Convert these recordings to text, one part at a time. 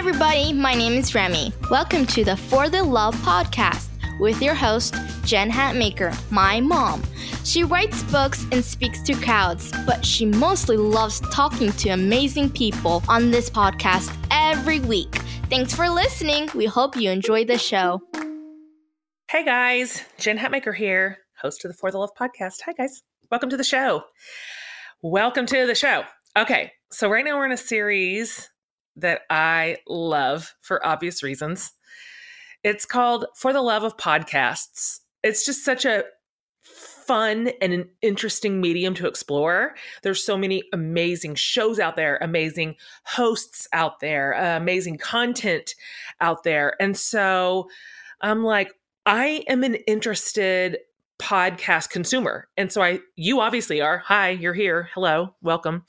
everybody. My name is Remy. Welcome to the For the Love podcast with your host, Jen Hatmaker, my mom. She writes books and speaks to crowds, but she mostly loves talking to amazing people on this podcast every week. Thanks for listening. We hope you enjoy the show. Hey guys, Jen Hatmaker here, host of the For the Love podcast. Hi guys, welcome to the show. Welcome to the show. Okay, so right now we're in a series that I love for obvious reasons. It's called For the Love of Podcasts. It's just such a fun and an interesting medium to explore. There's so many amazing shows out there, amazing hosts out there, uh, amazing content out there. And so I'm like, I am an interested podcast consumer. And so I you obviously are. Hi, you're here. Hello, welcome.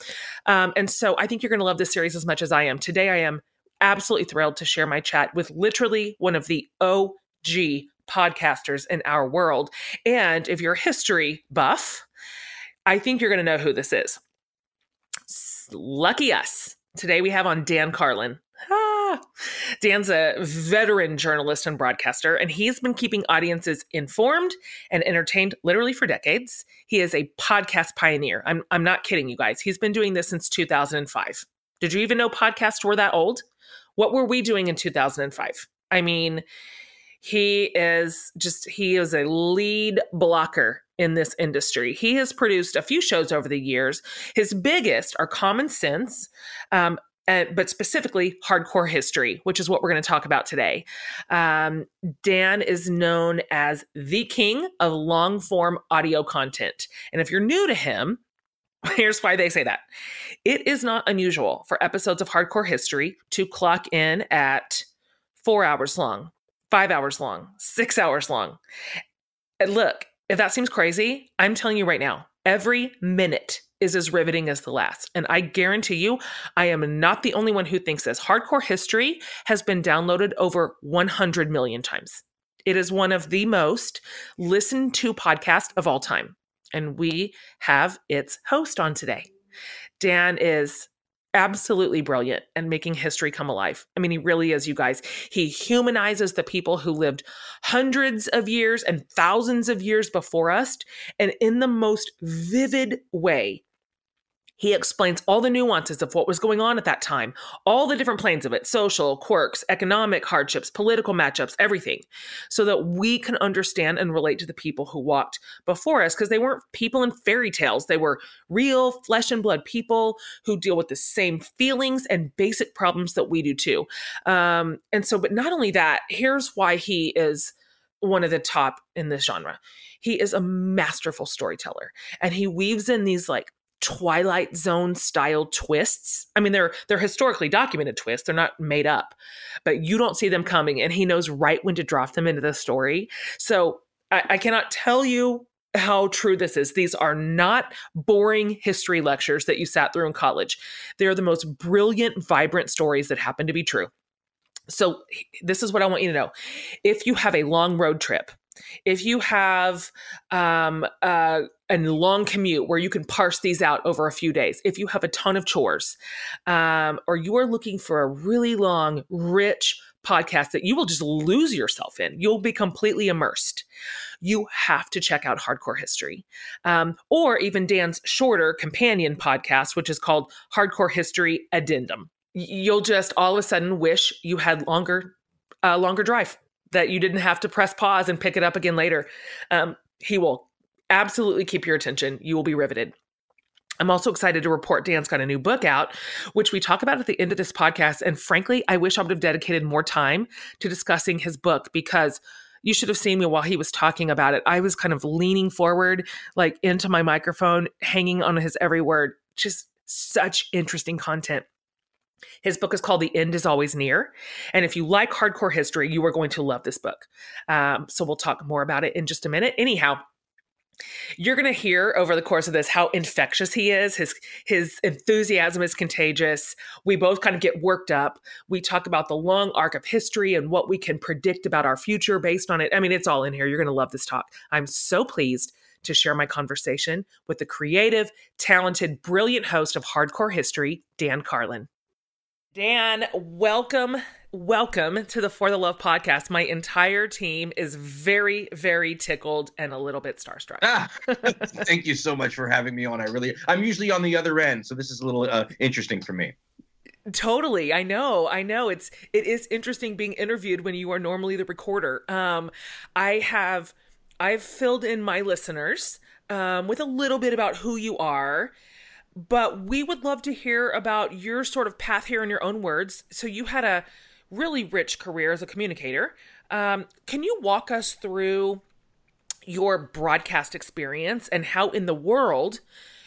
Um, and so I think you're going to love this series as much as I am. Today I am absolutely thrilled to share my chat with literally one of the OG podcasters in our world. And if you're a history buff, I think you're going to know who this is. Lucky us. Today we have on Dan Carlin. Dan's a veteran journalist and broadcaster, and he's been keeping audiences informed and entertained literally for decades. He is a podcast pioneer. I'm, I'm not kidding you guys. He's been doing this since 2005. Did you even know podcasts were that old? What were we doing in 2005? I mean, he is just, he is a lead blocker in this industry. He has produced a few shows over the years. His biggest are Common Sense, um, but specifically hardcore history, which is what we're going to talk about today. Um, Dan is known as the king of long form audio content. And if you're new to him, here's why they say that it is not unusual for episodes of hardcore history to clock in at four hours long, five hours long, six hours long. And look, if that seems crazy, I'm telling you right now, every minute is as riveting as the last. And I guarantee you, I am not the only one who thinks this. Hardcore History has been downloaded over 100 million times. It is one of the most listened to podcasts of all time. And we have its host on today. Dan is absolutely brilliant and making history come alive. I mean, he really is, you guys. He humanizes the people who lived hundreds of years and thousands of years before us, and in the most vivid way. He explains all the nuances of what was going on at that time, all the different planes of it social, quirks, economic hardships, political matchups, everything, so that we can understand and relate to the people who walked before us because they weren't people in fairy tales. They were real flesh and blood people who deal with the same feelings and basic problems that we do too. Um, and so, but not only that, here's why he is one of the top in this genre. He is a masterful storyteller and he weaves in these like Twilight Zone style twists. I mean, they're they're historically documented twists. They're not made up, but you don't see them coming, and he knows right when to drop them into the story. So I, I cannot tell you how true this is. These are not boring history lectures that you sat through in college. They are the most brilliant, vibrant stories that happen to be true. So this is what I want you to know. If you have a long road trip, if you have um, uh, a long commute where you can parse these out over a few days, if you have a ton of chores, um, or you are looking for a really long, rich podcast that you will just lose yourself in, you'll be completely immersed. You have to check out Hardcore History, um, or even Dan's shorter companion podcast, which is called Hardcore History Addendum. You'll just all of a sudden wish you had longer, uh, longer drive that you didn't have to press pause and pick it up again later. Um, he will absolutely keep your attention. You will be riveted. I'm also excited to report Dan's got a new book out, which we talk about at the end of this podcast. And frankly, I wish I would have dedicated more time to discussing his book because you should have seen me while he was talking about it. I was kind of leaning forward, like into my microphone, hanging on his every word. Just such interesting content. His book is called The End is Always Near. And if you like hardcore history, you are going to love this book. Um, so we'll talk more about it in just a minute. Anyhow, you're going to hear over the course of this how infectious he is. His his enthusiasm is contagious. We both kind of get worked up. We talk about the long arc of history and what we can predict about our future based on it. I mean, it's all in here. You're going to love this talk. I'm so pleased to share my conversation with the creative, talented, brilliant host of Hardcore History, Dan Carlin. Dan, welcome, welcome to the For the Love podcast. My entire team is very, very tickled and a little bit starstruck. Ah, thank you so much for having me on. I really, I'm usually on the other end, so this is a little uh, interesting for me. Totally. I know. I know. It's it is interesting being interviewed when you are normally the recorder. Um I have I've filled in my listeners um with a little bit about who you are but we would love to hear about your sort of path here in your own words. So you had a really rich career as a communicator. Um, can you walk us through your broadcast experience and how in the world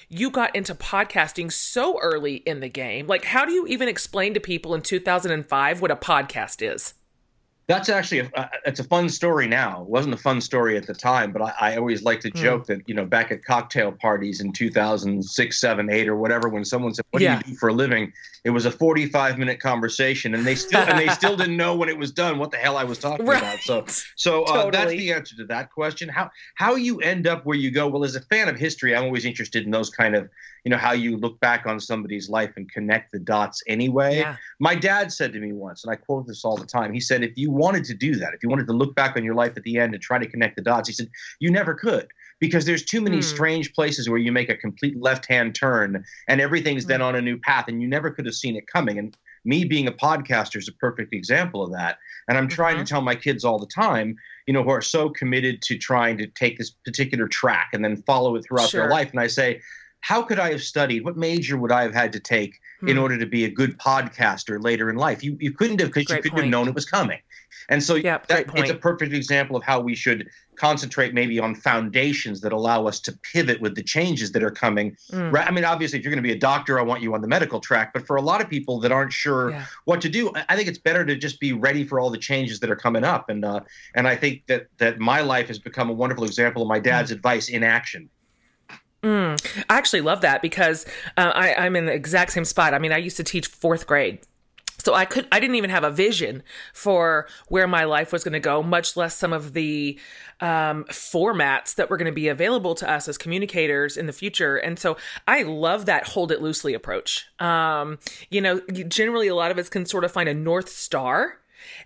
you got into podcasting so early in the game? Like, how do you even explain to people in 2005 what a podcast is? That's actually a, uh, it's a fun story now. It wasn't a fun story at the time, but I, I always like to hmm. joke mm. that you know back at cocktail parties in 2006, 7, 8, or whatever, when someone said, "What yeah. do you do for a living?" It was a 45 minute conversation, and they still and they still didn't know when it was done what the hell I was talking right. about. So so uh, totally. that's the answer to that question. How how you end up where you go? Well, as a fan of history, I'm always interested in those kind of you know how you look back on somebody's life and connect the dots anyway yeah. my dad said to me once and i quote this all the time he said if you wanted to do that if you wanted to look back on your life at the end and try to connect the dots he said you never could because there's too many mm. strange places where you make a complete left hand turn and everything's mm. then hmm. on a new path and you never could have seen it coming and me being a podcaster is a perfect example of that and i'm trying mm-hmm. to tell my kids all the time you know who are so committed to trying to take this particular track and then follow it throughout sure. their life and i say how could I have studied? What major would I have had to take hmm. in order to be a good podcaster later in life? You you couldn't have because you couldn't point. have known it was coming. And so yep, that, it's a perfect example of how we should concentrate maybe on foundations that allow us to pivot with the changes that are coming. Mm. Right? I mean, obviously, if you're going to be a doctor, I want you on the medical track. But for a lot of people that aren't sure yeah. what to do, I think it's better to just be ready for all the changes that are coming up. And uh, and I think that that my life has become a wonderful example of my dad's mm. advice in action. Mm, I actually love that because uh, I, I'm in the exact same spot. I mean, I used to teach fourth grade. So I could I didn't even have a vision for where my life was going to go, much less some of the um, formats that were going to be available to us as communicators in the future. And so I love that hold it loosely approach. Um, you know, generally a lot of us can sort of find a north star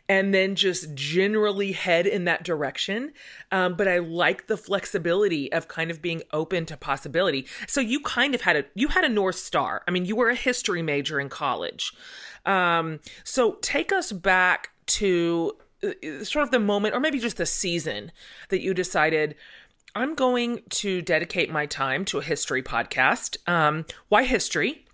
and then just generally head in that direction. Um, but I like the flexibility of kind of being open to possibility. So you kind of had a you had a north star. I mean, you were a history major in college. Um, so take us back to uh, sort of the moment, or maybe just the season that you decided. I'm going to dedicate my time to a history podcast. Um, why history?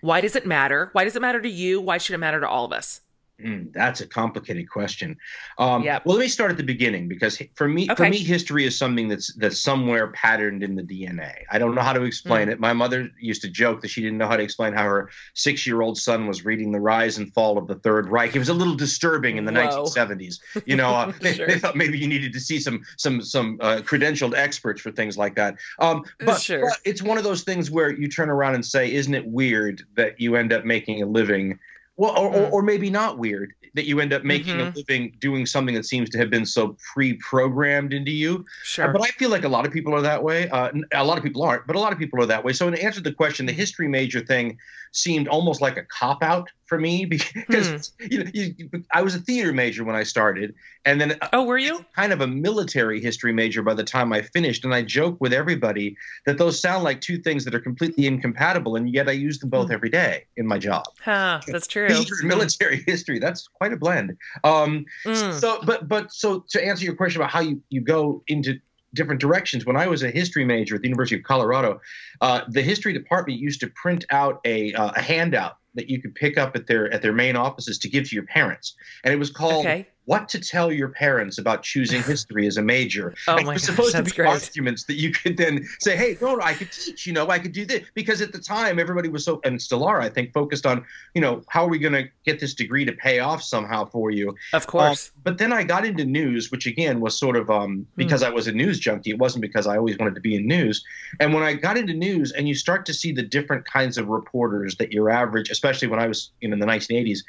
Why does it matter? Why does it matter to you? Why should it matter to all of us? Mm, that's a complicated question. Um, yeah. Well, let me start at the beginning because for me, okay. for me, history is something that's that's somewhere patterned in the DNA. I don't know how to explain mm. it. My mother used to joke that she didn't know how to explain how her six-year-old son was reading the rise and fall of the Third Reich. It was a little disturbing in the Whoa. 1970s. You know, uh, sure. they, they, thought maybe you needed to see some some some uh, credentialed experts for things like that. Um, but, sure. but it's one of those things where you turn around and say, "Isn't it weird that you end up making a living?" Well, or, or, mm. or, maybe not weird that you end up making mm-hmm. a living doing something that seems to have been so pre-programmed into you. Sure. Uh, but I feel like a lot of people are that way. Uh, a lot of people aren't, but a lot of people are that way. So, in answer to the question, the history major thing seemed almost like a cop out for me because hmm. you know you, I was a theater major when I started, and then oh, were you kind of a military history major by the time I finished? And I joke with everybody that those sound like two things that are completely incompatible, and yet I use them both hmm. every day in my job. Huh, that's true. military history that's quite a blend. Um, mm. So, but but so to answer your question about how you you go into different directions. When I was a history major at the University of Colorado, uh, the history department used to print out a, uh, a handout that you could pick up at their at their main offices to give to your parents, and it was called okay what to tell your parents about choosing history as a major. oh and my gosh, supposed to be great. arguments that you could then say, hey, no, no, I could teach, you know, I could do this. Because at the time, everybody was so, and still are, I think, focused on, you know, how are we going to get this degree to pay off somehow for you? Of course. Um, but then I got into news, which again was sort of um, hmm. because mm. I was a news junkie. It wasn't because I always wanted to be in news. And when I got into news and you start to see the different kinds of reporters that your average, especially when I was in the 1980s,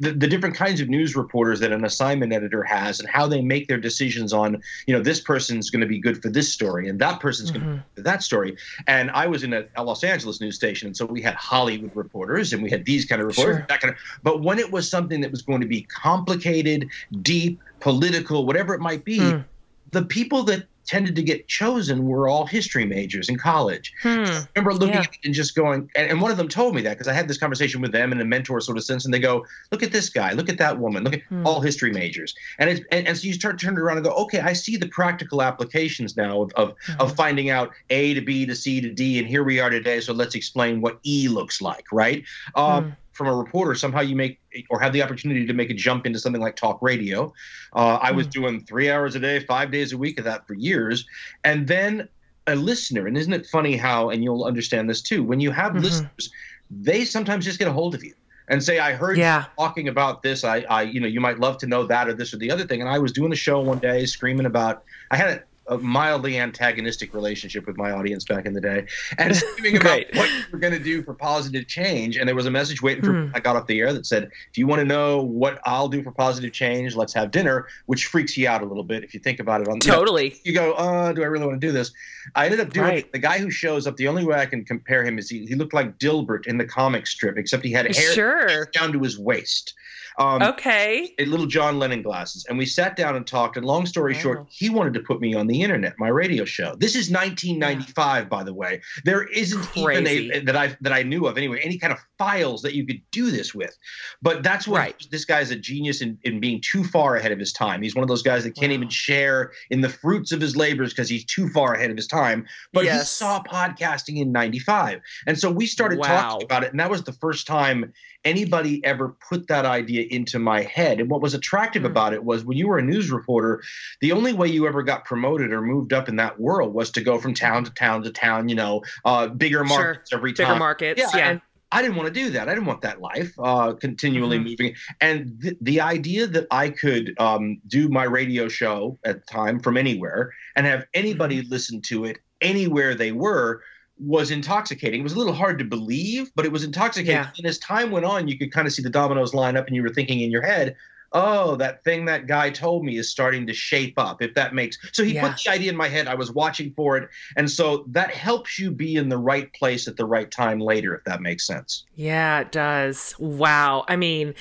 the, the, different kinds of news reporters that an assignment editor has and how they make their decisions on, you know, this person's going to be good for this story and that person's mm-hmm. going to be for that story. And I was in a, a, Los Angeles news station, and so we had Hollywood reporters and we had these kind of reporters, sure. that kind of. But when it was something that was going to be complicated, deep, political, whatever it might be, mm. The people that tended to get chosen were all history majors in college. Hmm. I remember looking yeah. at it and just going, and, and, one of them told me that because I had this conversation with them in a mentor sort of sense, and they go, "Look at this guy, look at that woman, look at hmm. all history majors," and it's and, and, so you start turning around and go, "Okay, I see the practical applications now of of, hmm. of finding out A to B to C to D, and here we are today. So let's explain what E looks like, right?" Um, hmm from a reporter, somehow you make or have the opportunity to make a jump into something like talk radio. Uh, I was hmm. doing three hours a day, five days a week of that for years. And then a listener, and isn't it funny how, and you'll understand this too, when you have mm-hmm. listeners, they sometimes just get a hold of you and say, I heard yeah. you talking about this. I, I, you know, you might love to know that or this or the other thing. And I was doing a show one day screaming about, I had a, a mildly antagonistic relationship with my audience back in the day and screaming about what we're going to do for positive change. And there was a message waiting for mm. I got off the air that said, if you want to know what I'll do for positive change, let's have dinner, which freaks you out a little bit if you think about it. On Totally. You, know, you go, uh, do I really want to do this? I ended up doing right. the guy who shows up. The only way I can compare him is he, he looked like Dilbert in the comic strip, except he had hair sure. down to his waist. Um, okay. Little John Lennon glasses. And we sat down and talked. And long story wow. short, he wanted to put me on the internet, my radio show. This is 1995, yeah. by the way. There isn't Crazy. even a that I that I knew of anyway, any kind of files that you could do this with. But that's what right. this guy's a genius in, in being too far ahead of his time. He's one of those guys that can't wow. even share in the fruits of his labors because he's too far ahead of his time. But yes. he saw podcasting in 95. And so we started wow. talking about it. And that was the first time anybody ever put that idea into my head. And what was attractive mm. about it was when you were a news reporter, the only way you ever got promoted or moved up in that world was to go from town to town to town, you know, uh, bigger markets sure. every time. Bigger markets, yeah. yeah. I didn't want to do that. I didn't want that life, uh, continually mm-hmm. moving. And th- the idea that I could um, do my radio show at the time from anywhere and have anybody mm-hmm. listen to it anywhere they were was intoxicating. It was a little hard to believe, but it was intoxicating. Yeah. And as time went on, you could kind of see the dominoes line up, and you were thinking in your head, "Oh, that thing that guy told me is starting to shape up." If that makes so, he yeah. put the idea in my head. I was watching for it, and so that helps you be in the right place at the right time later. If that makes sense. Yeah, it does. Wow. I mean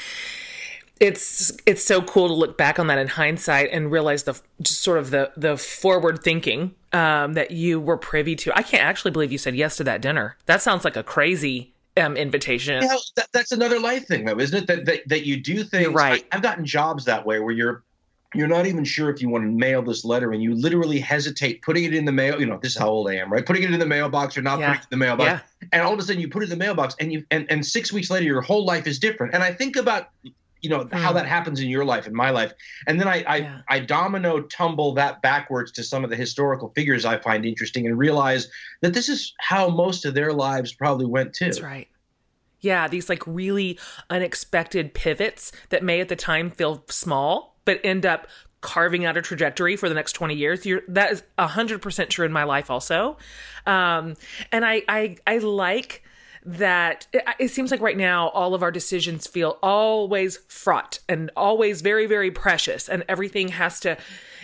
it's it's so cool to look back on that in hindsight and realize the just sort of the the forward thinking um, that you were privy to. I can't actually believe you said yes to that dinner. That sounds like a crazy um, invitation. Yeah, that, that's another life thing, though, isn't it? That that, that you do things. You're right. I, I've gotten jobs that way where you're you're not even sure if you want to mail this letter and you literally hesitate putting it in the mail you know this is how old i am right putting it in the mailbox or not yeah. putting it in the mailbox yeah. and all of a sudden you put it in the mailbox and you and, and six weeks later your whole life is different and i think about you know mm. how that happens in your life and my life. And then I, I yeah. I domino tumble that backwards to some of the historical figures i find interesting and realize that this is how most of their lives probably went too. That's right. Yeah these like really unexpected pivots that may at the time feel small but end up carving out a trajectory for the next 20 years. You're, that is 100% true in my life also. Um, and I, I i like that it, seems like right now all of our decisions feel always fraught and always very very precious. And everything has to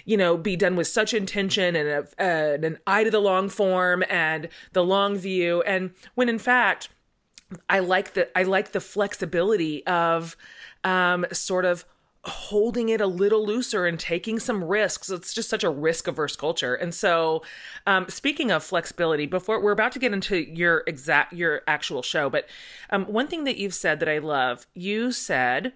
you know be done with such intention and, a, and an eye to the long form and the long view. And when in fact i like the i like the flexibility of um, sort of holding it a little looser and taking some risks. It's just such a risk averse culture. And so, um, speaking of flexibility, before we're about to get into your exact, your actual show, but um, one thing that you've said that I love, you said,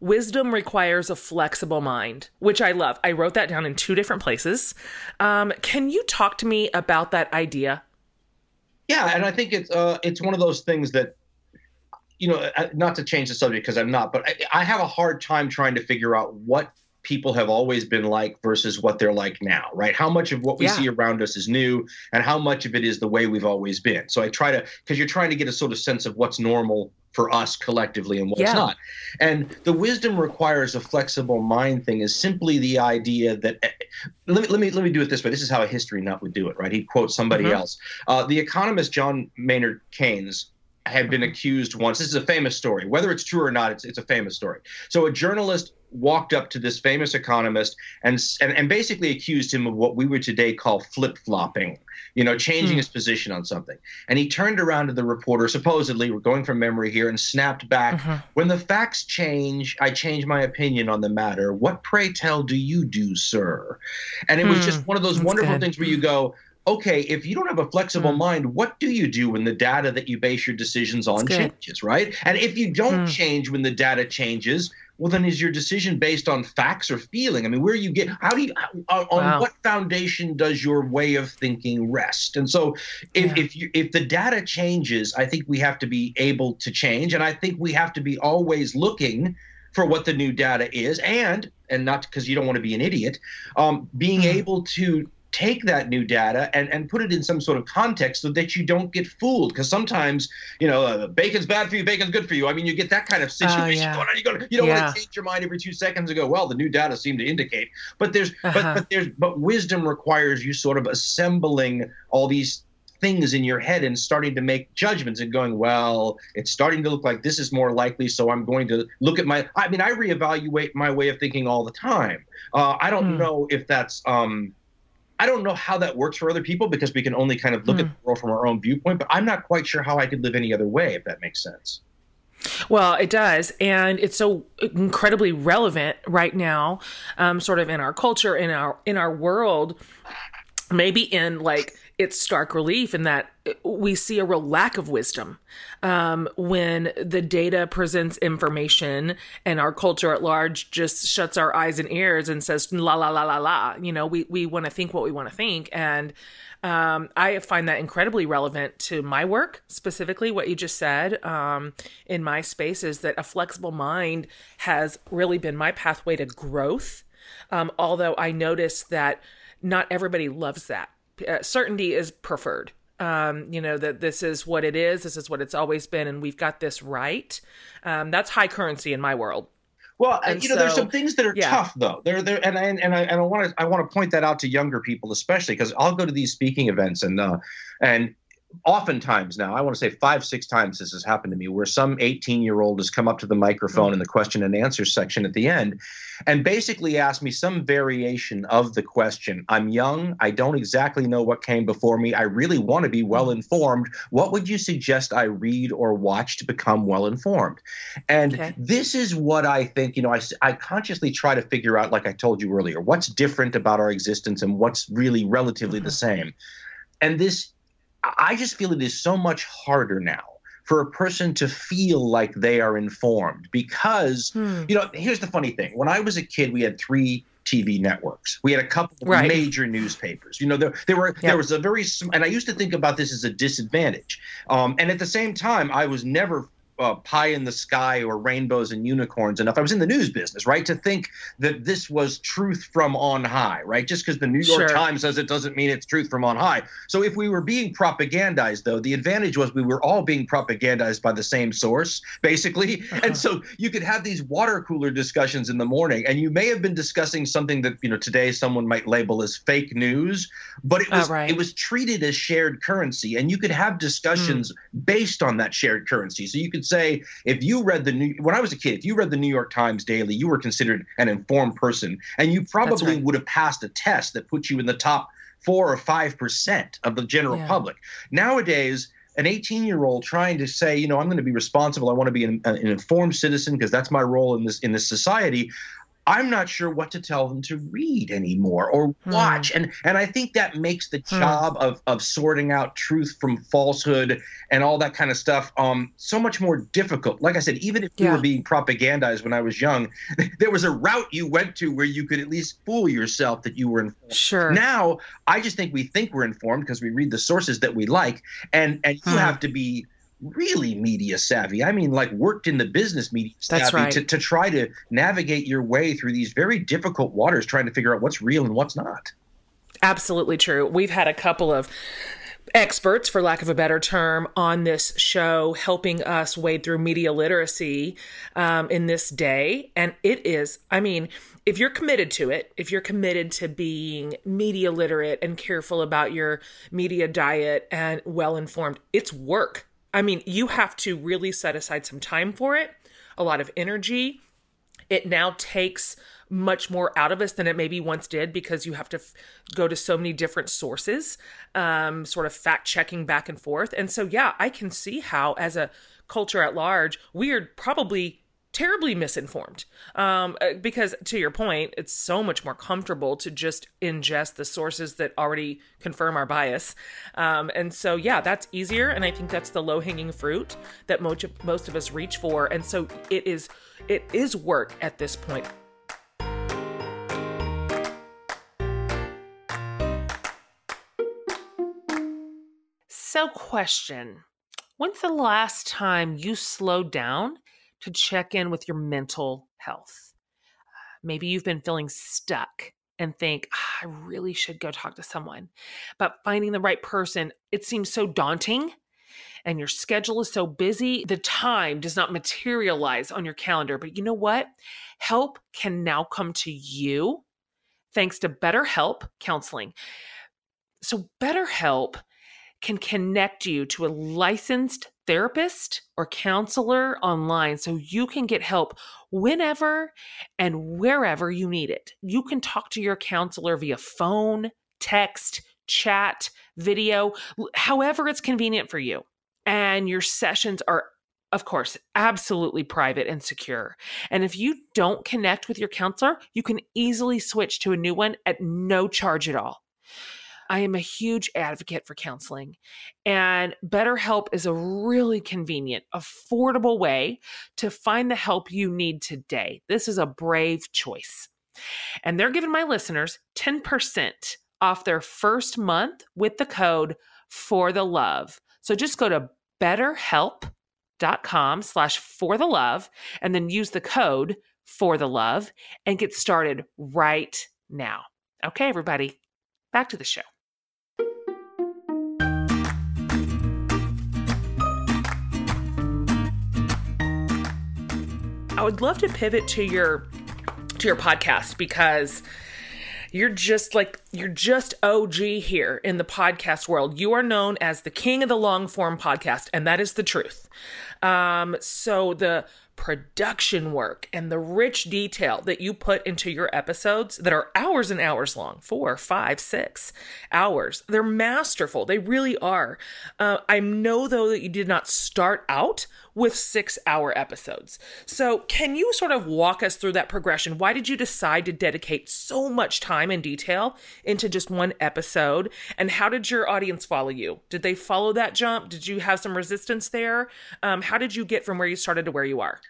wisdom requires a flexible mind, which I love. I wrote that down in two different places. Um, can you talk to me about that idea? Yeah, and I think it's uh, it's one of those things that you know, uh, not to change the subject because I'm not, but I, I, have a hard time trying to figure out what people have always been like versus what they're like now, right? How much of what we yeah. see around us is new and how much of it is the way we've always been. So I try to, because you're trying to get a sort of sense of what's normal for us collectively and what's yeah. not. And the wisdom requires a flexible mind thing is simply the idea that eh, let me let me let me do it this way. This is how a history nut would do it, right? He quotes somebody mm-hmm. else. Uh, the economist John Maynard Keynes had been accused once. This is a famous story. Whether it's true or not, it's, it's a famous story. So a journalist walked up to this famous economist and, and, and basically accused him of what we would today call flip flopping, you know, changing mm. his position on something. And he turned around to the reporter, supposedly, we're going from memory here, and snapped back, mm-hmm. When the facts change, I change my opinion on the matter. What, pray tell, do you do, sir? And it was just hmm. one of those That's wonderful good. things where you go, okay, if you don't have a flexible mm. mind, what do you do when the data that you base your decisions on changes, right? And if you don't mm. change when the data changes, well, then is your decision based on facts or feeling? I mean, where are you get, how do you, on wow. what foundation does your way of thinking rest? And so, if, yeah. if you if the data changes, I think we have to be able to change, and I think we have to be always looking for what the new data is, and and not because you don't want to be an idiot, um, being mm. able to take that new data and, and put it in some sort of context so that you don't get fooled. Because sometimes, you know, uh, bacon's bad for you, bacon's good for you. I mean, you get that kind of situation uh, yeah. going on. You, go, you don't yeah. want to change your mind every two seconds and go, well, the new data seem to indicate. But there's, uh-huh. but, but there's, but wisdom requires you sort of assembling all these things in your head and starting to make judgments and going, well, it's starting to look like this is more likely, so I'm going to look at my. I mean, I reevaluate my way of thinking all the time. Uh, I don't hmm. know if that's um, I don't know how that works for other people because we can only kind of look mm. at hmm. the world from our own viewpoint, but I'm not quite sure how I could live any other way, if that makes sense. Well, it does. And it's so incredibly relevant right now, um, sort of in our culture, in our in our world, maybe in like it's stark relief in that we see a real lack of wisdom um, when the data presents information and our culture at large just shuts our eyes and ears and says la la la la la. You know, we we want to think what we want to think, and um, I find that incredibly relevant to my work specifically. What you just said um, in my space is that a flexible mind has really been my pathway to growth. Um, although I notice that not everybody loves that uh, certainty is preferred. Um, you know that this is what it is. This is what it's always been, and we've got this right. Um, that's high currency in my world. Well, and you know, so, there's some things that are yeah. tough though. There, there, and I, and I, and I want to, I want to point that out to younger people, especially because I'll go to these speaking events and, uh, and oftentimes now, I want to say five, six times this has happened to me, where some 18 year old has come up to the microphone mm-hmm. in the question and answer section at the end and basically asked me some variation of the question. I'm young. I don't exactly know what came before me. I really want to be well mm. informed. What would you suggest I read or watch to become well informed? And okay. this is what I think, you know, I, I consciously try to figure out, like I told you earlier, what's different about our existence and what's really relatively mm-hmm. the same. And this I just feel it is so much harder now for a person to feel like they are informed because, hmm. you know, here's the funny thing. When I was a kid, we had three TV networks. We had a couple of right. major newspapers. You know, there, there were yep. there was a very and I used to think about this as a disadvantage. Um, and at the same time, I was never uh, pie in the sky or rainbows and unicorns enough. I was in the news business, right, to think that this was truth from on high, right? Just because the New York sure. Times says it doesn't mean it's truth from on high. So if we were being propagandized, though, the advantage was we were all being propagandized by the same source, basically. Uh-huh. And so you could have these water cooler discussions in the morning, and you may have been discussing something that you know today someone might label as fake news, but it was oh, right. it was treated as shared currency, and you could have discussions mm. based on that shared currency. So you could say if you read the new when I was a kid, if you read the New York Times daily, you were considered an informed person, and you probably right. would have passed a test that put you in the top four or five percent of the general yeah. public. Nowadays an 18 year old trying to say, you know, I'm going to be responsible. I want to be an, an informed citizen because that's my role in this in this society. I'm not sure what to tell them to read anymore or hmm. watch. Hmm. And and I think that makes the hmm. job of of sorting out truth from falsehood and all that kind of stuff um so much more difficult. Like I said, even if yeah. you were being propagandized when I was young, there was a route you went to where you could at least fool yourself that you were informed. Sure. Now, I just think we think we're informed because we read the sources that we like and and you hmm. have to be really media savvy. I mean, like worked in the business media savvy right. to, to try to navigate your way through these very difficult waters, trying to figure out what's real and what's not. Absolutely true. We've had a couple of experts, for lack of a better term, on this show helping us wade through media literacy um, in this day. And it is, I mean, if you're committed to it, if you're committed to being media literate and careful about your media diet and well informed, it's work I mean, you have to really set aside some time for it, a lot of energy. It now takes much more out of us than it maybe once did because you have to f- go to so many different sources, um, sort of fact checking back and forth. And so, yeah, I can see how, as a culture at large, we are probably terribly misinformed. Um, uh, because to your point it's so much more comfortable to just ingest the sources that already confirm our bias. Um, and so yeah that's easier and i think that's the low hanging fruit that most of, most of us reach for and so it is it is work at this point. So question. When's the last time you slowed down to check in with your mental health. Maybe you've been feeling stuck and think, ah, I really should go talk to someone. But finding the right person, it seems so daunting and your schedule is so busy, the time does not materialize on your calendar. But you know what? Help can now come to you thanks to BetterHelp counseling. So, BetterHelp can connect you to a licensed therapist or counselor online so you can get help whenever and wherever you need it. You can talk to your counselor via phone, text, chat, video, however it's convenient for you. And your sessions are of course, absolutely private and secure. And if you don't connect with your counselor, you can easily switch to a new one at no charge at all. I am a huge advocate for counseling, and BetterHelp is a really convenient, affordable way to find the help you need today. This is a brave choice. And they're giving my listeners 10% off their first month with the code for the love. So just go to betterhelp.com slash for the love and then use the code for the love and get started right now. Okay, everybody, back to the show. I would love to pivot to your to your podcast because you're just like you're just OG here in the podcast world. You are known as the king of the long form podcast, and that is the truth. Um, so the production work and the rich detail that you put into your episodes that are hours and hours long four, five, six hours. They're masterful. They really are. Uh, I know, though, that you did not start out with six hour episodes. So, can you sort of walk us through that progression? Why did you decide to dedicate so much time and detail into just one episode? And how did your audience follow you? Did they follow that jump? Did you have some resistance there? Um, how did you get from where you started to where you are?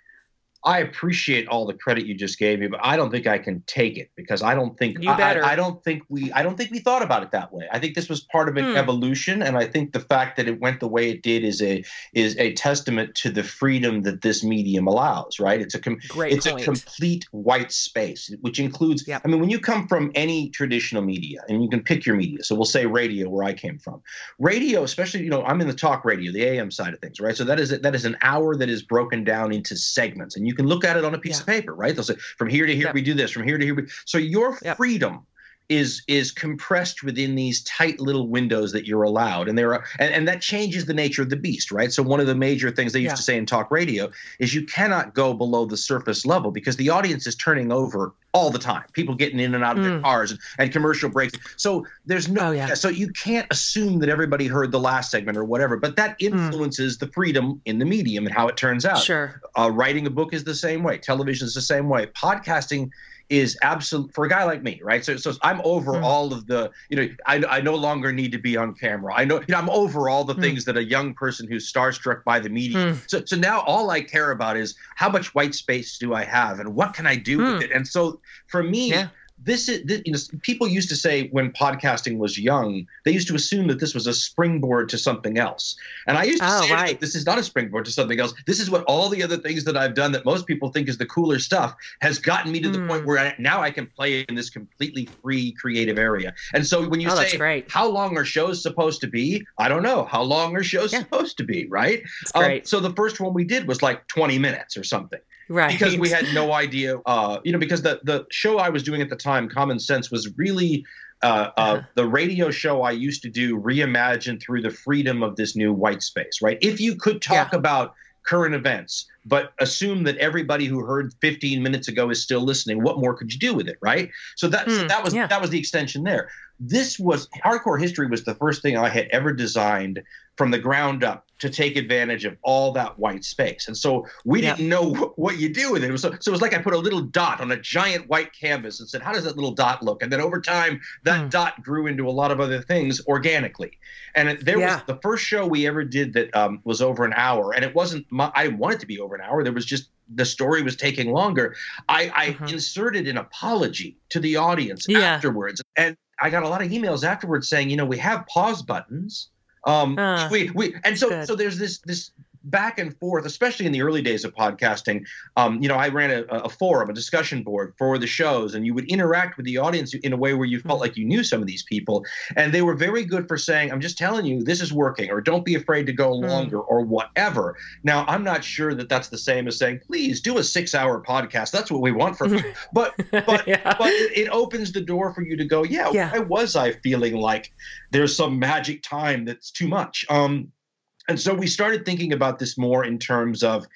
I appreciate all the credit you just gave me, but I don't think I can take it because I don't think you better. I, I don't think we I don't think we thought about it that way. I think this was part of an hmm. evolution, and I think the fact that it went the way it did is a is a testament to the freedom that this medium allows. Right? It's a com- Great it's point. a complete white space, which includes. Yep. I mean, when you come from any traditional media, and you can pick your media. So we'll say radio, where I came from. Radio, especially you know, I'm in the talk radio, the AM side of things, right? So that is that is an hour that is broken down into segments, and you can look at it on a piece yeah. of paper, right? They'll say, from here to here yep. we do this, from here to here. We... So your yep. freedom is is compressed within these tight little windows that you're allowed and there are and, and that changes the nature of the beast right so one of the major things they used yeah. to say in talk radio is you cannot go below the surface level because the audience is turning over all the time people getting in and out of mm. their cars and, and, commercial breaks so there's no oh, yeah. so you can't assume that everybody heard the last segment or whatever but that mm. influences mm. the freedom in the medium and how it turns out sure uh, writing a book is the same way television is the same way podcasting is absolute for a guy like me, right? So, so I'm over mm. all of the, you know, I, I no longer need to be on camera. I know, you know I'm over all the mm. things that a young person who's starstruck by the media. Mm. So, so now all I care about is how much white space do I have and what can I do with hmm. it? And so for me, yeah this is this, you know, people used to say when podcasting was young, they used to assume that this was a springboard to something else. And I used to oh, say right. this is not a springboard to something else. This is what all the other things that I've done that most people think is the cooler stuff has gotten me to mm. the point hmm. where I, now I can play in this completely free creative area. And so when you oh, say how long are shows supposed to be, I don't know. How long are shows yeah. supposed to be, right? Um, so the first one we did was like 20 minutes or something. Right. Because we had no idea, uh, you know, because the, the show I was doing at the time Common Sense, was really uh, uh, uh-huh. the radio show I used to do reimagined through the freedom of this new white space, right? If you could talk yeah. about current events, but assume that everybody who heard 15 minutes ago is still listening, what more could you do with it, right? So that mm, that was yeah. that was the extension there. This was hardcore history was the first thing I had ever designed from the ground up to take advantage of all that white space. And so we yeah. didn't know what you do with it. it was so, so, it was like I put a little dot on a giant white canvas and said, how does that little dot look? And then over time, that mm. dot grew into a lot of other things organically. And it, there yeah. was the first show we ever did that um, was over an hour. And it wasn't, my, I didn't want it to be over an hour. There was just, the story was taking longer. I, I uh-huh. inserted an apology to the audience yeah. afterwards. And I got a lot of emails afterwards saying, you know, we have pause buttons um, uh, we we and so good. so there's this this back and forth, especially in the early days of podcasting. Um, you know, I ran a, a, forum, a discussion board for the shows, and you would interact with the audience in a way where you felt mm-hmm. like you knew some of these people. And they were very good for saying, I'm just telling you, this is working, or don't be afraid to go hmm. longer, mm. or whatever. Now, I'm not sure that that's the same as saying, please do a six hour podcast. That's what we want from you. But, but, yeah. but it, it, opens the door for you to go, yeah, yeah, why was I feeling like there's some magic time that's too much? Um, and so we started thinking about this more in terms of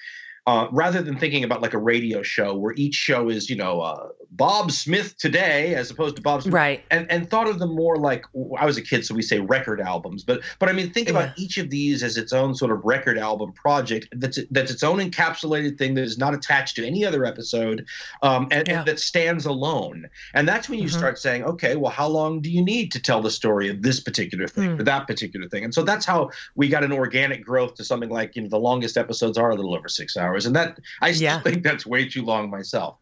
uh, rather than thinking about like a radio show where each show is, you know, uh, Bob Smith today as opposed to Bob Smith, right? And and thought of them more like I was a kid, so we say record albums, but but I mean think about each of these as its own sort of record album project that's that's its own encapsulated thing that is not attached to any other episode, um, and, yeah. and, that stands alone. And that's when you mm-hmm. start saying, okay, well, how long do you need to tell the story of this particular thing mm. or that particular thing? And so that's how we got an organic growth to something like you know the longest episodes are a little over six hours hours, and that I still yeah. think that's way too long myself.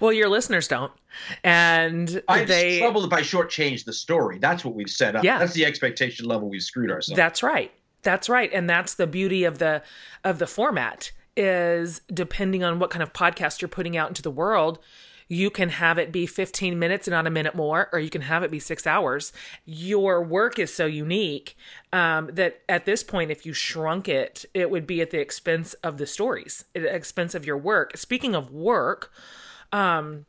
Well, your listeners don't, and I'm they troubled if I shortchange the story. That's what we've set up. Yeah, that's the expectation level we've screwed ourselves. That's right. That's right, and that's the beauty of the of the format is depending on what kind of podcast you're putting out into the world you can have it be 15 minutes and not a minute more, or you can have it be six hours. Your work is so unique um, that at this point, if you shrunk it, it would be at the expense of the stories, at the expense of your work. Speaking of work, um,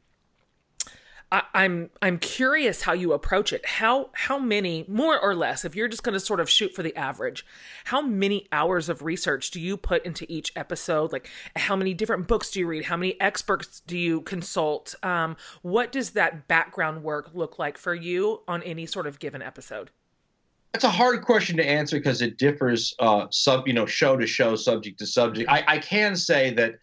I, I'm I'm curious how you approach it. How how many more or less, if you're just going to sort of shoot for the average, how many hours of research do you put into each episode? Like how many different books do you read? How many experts do you consult? Um, what does that background work look like for you on any sort of given episode? That's a hard question to answer because it differs uh, sub you know show to show, subject to subject. I, I can say that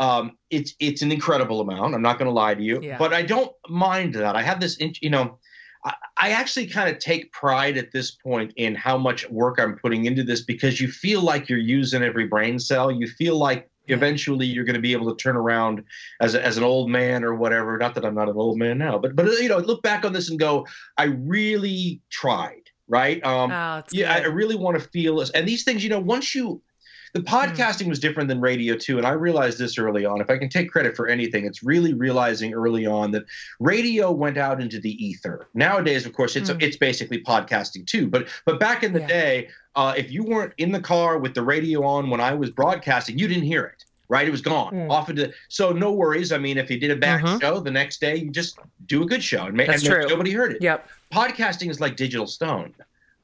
um, it's it's an incredible amount. I'm not going to lie to you, yeah. but I don't mind that. I have this, you know, I, I actually kind of take pride at this point in how much work I'm putting into this because you feel like you're using every brain cell. You feel like eventually you're going to be able to turn around as, a, as an old man or whatever. Not that I'm not an old man now, but but you know, look back on this and go, I really tried, right? Um, oh, yeah, I really want to feel this. And these things, you know, once you the hmm. podcasting was different than radio too and i realized this early on if i can take credit for anything it's really realizing early on that radio went out into the ether nowadays of course it's mm. it's basically podcasting too but but back in the yeah. day uh, if you weren't in the car with the radio on when i was broadcasting you didn't hear it right it was gone mm. off into so no worries i mean if you did a bad uh-huh. show the next day you just do a good show and, That's and true. nobody heard it yep podcasting is like digital stone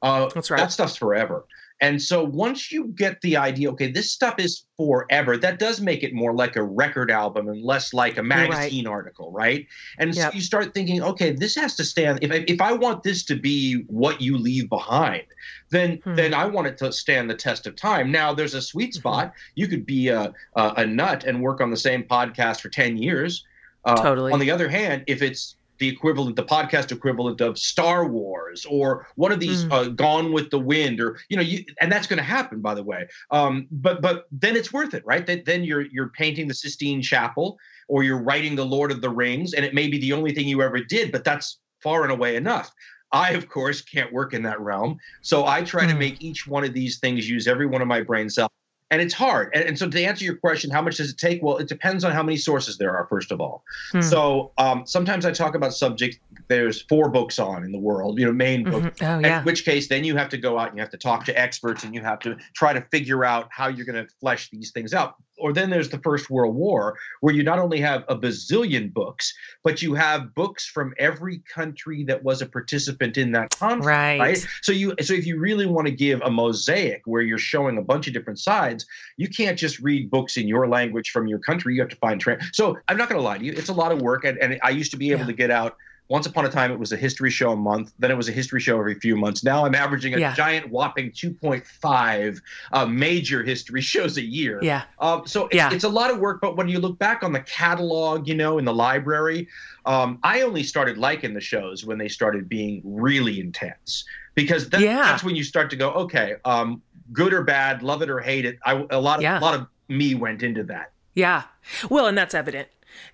uh, That's right. That stuff's forever. And so once you get the idea, okay, this stuff is forever, that does make it more like a record album and less like a magazine right. article, right? And yep. so you start thinking, okay, this has to stand. If, if I want this to be what you leave behind, then hmm. then I want it to stand the test of time. Now there's a sweet mm-hmm. spot. You could be a, a, a nut and work on the same podcast for ten years. Uh, totally. On the other hand, if it's the equivalent, the podcast equivalent of Star Wars or one of these mm. uh, Gone with the Wind, or you know, you, and that's going to happen, by the way. Um, but but then it's worth it, right? Then, then you're you're painting the Sistine Chapel, or you're writing the Lord of the Rings, and it may be the only thing you ever did, but that's far and away enough. I, of course, can't work in that realm, so I try mm. to make each one of these things use every one of my brain cells and it's hard. And, and, so to answer your question, how much does it take? Well, it depends on how many sources there are, first of all. Hmm. So um, sometimes I talk about subject there's four books on in the world, you know, main mm-hmm. books. Oh, yeah. In which case, then you have to go out and you have to talk to experts and you have to try to figure out how you're going to flesh these things out. Or then there's the First World War, where you not only have a bazillion books, but you have books from every country that was a participant in that conflict. Right. right? So you so if you really want to give a mosaic where you're showing a bunch of different sides, you can't just read books in your language from your country. You have to find. Tra- so I'm not going to lie to you, it's a lot of work, and, and I used to be able yeah. to get out once upon a time, it was a history show a month. Then it was a history show every few months. Now I'm averaging a yeah. giant whopping 2.5 uh, major history shows a year. Yeah. Um, so yeah. It's, a lot of work. But when you look back on the catalog, you know, in the library, um, I only started liking the shows when they started being really intense because that, yeah. that's when you start to go, okay, um, good or bad, love it or hate it. I, a lot of yeah. a lot of me went into that. Yeah. Well, and that's evident.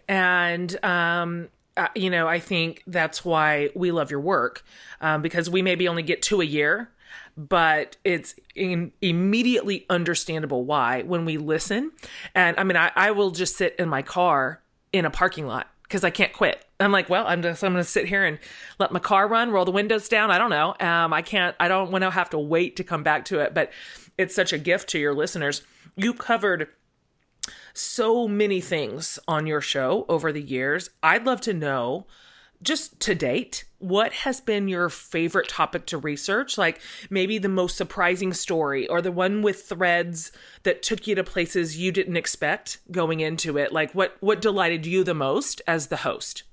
And um, uh, you know, I think that's why we love your work um, because we maybe only get two a year, but it's in, immediately understandable why when we listen. And I mean, I, I will just sit in my car in a parking lot because I can't quit. I'm like, well, I'm just I'm going to sit here and let my car run, roll the windows down. I don't know. Um, I can't. I don't want to have to wait to come back to it. But it's such a gift to your listeners. You covered so many things on your show over the years. I'd love to know just to date, what has been your favorite topic to research? Like maybe the most surprising story or the one with threads that took you to places you didn't expect going into it. Like what what delighted you the most as the host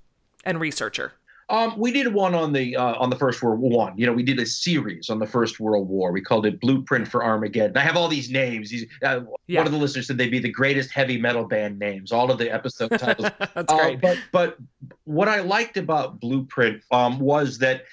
and researcher? Um, we did one on the uh, on the First World War. You know, we did a series on the First World War. We called it Blueprint for Armageddon. I have all these names. These, uh, yeah. One of the listeners said they'd be the greatest heavy metal band names. All of the episode titles. That's uh, great. But but what I liked about Blueprint um, was that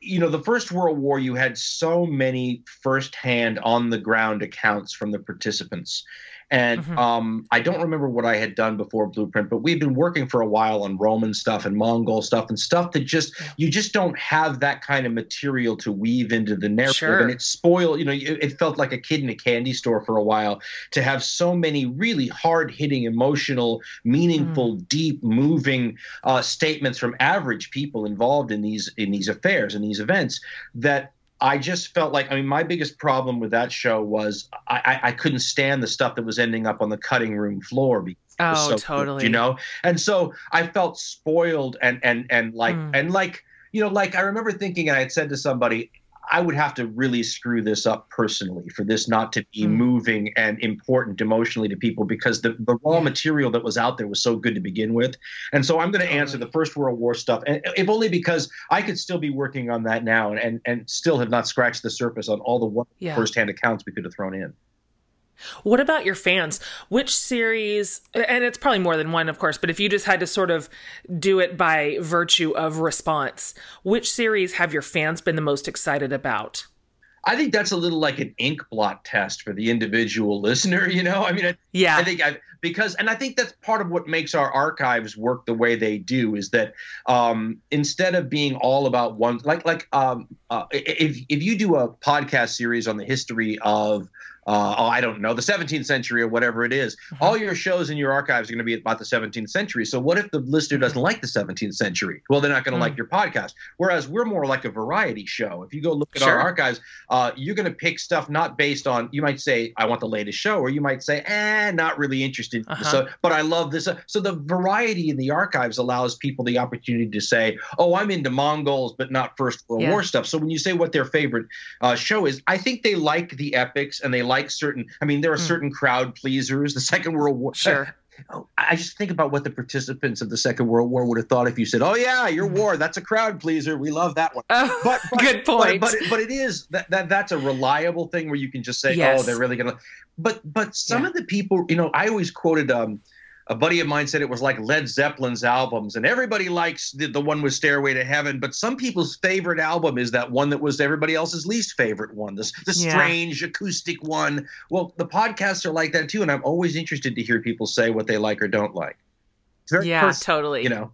you know the first world war you had so many firsthand on the ground accounts from the participants and mm-hmm. um, I don't remember what I had done before Blueprint, but we've been working for a while on Roman stuff and Mongol stuff and stuff that just you just don't have that kind of material to weave into the narrative, sure. and it spoiled. You know, it, it, felt like a kid in a candy store for a while to have so many really hard hitting, emotional, meaningful, mm. deep, moving uh, statements from average people involved in these in these affairs and these events that I just felt like I mean my biggest problem with that show was I, I couldn't stand the stuff that was ending up on the cutting room floor because oh so totally you know and so I felt spoiled and and and like mm. and like you know like I remember thinking and I had said to somebody I would have to really screw this up personally for this not to be mm. moving and important emotionally to people because the, the raw material that was out there was so good to begin with. And so I'm going to answer the First World War stuff, and if only because I could still be working on that now and, and, and still have not scratched the surface on all the yeah. firsthand accounts we could have thrown in. What about your fans? Which series, and it's probably more than one, of course, but if you just had to sort of do it by virtue of response, which series have your fans been the most excited about? I think that's a little like an ink blot test for the individual listener, you know? I mean, I, yeah. I think I, because, and I think that's part of what makes our archives work the way they do is that um, instead of being all about one, like, like um, uh, if, if you do a podcast series on the history of uh, oh, I don't know, the 17th century or whatever it is. Mm-hmm. All your shows in your archives are going to be about the 17th century. So what if the listener doesn't like the 17th century? Well, they're not going to mm. like your podcast. Whereas we're more like a variety show. If you go look at sure. our archives, uh, you're going to pick stuff not based on. You might say, "I want the latest show," or you might say, "Eh, not really interested." Uh-huh. So, but I love this. So the variety in the archives allows people the opportunity to say, "Oh, I'm into Mongols, but not First World yeah. War stuff." So when you say what their favorite uh, show is, I think they like the epics and they like like certain. I mean, there are mm. certain crowd pleasers. The Second World War. Sure. I just think about what the participants of the Second World War would have thought if you said, "Oh yeah, your hmm. war, that's a crowd pleaser. We love that one." Oh, but, but, good point. But, but, but, it is that, that that's a reliable thing where you can just say, oh, yes. "Oh, they're really gonna." But but some yeah. of the people, you know, I always quoted um, a buddy of mine said it was like Led Zeppelin's albums, and everybody likes the, the one with Stairway to Heaven, but some people's favorite album is that one that was everybody else's least favorite one, the, the strange yeah. acoustic one. Well, the podcasts are like that too, and I'm always interested to hear people say what they like or don't like. yeah, personal, totally. You know.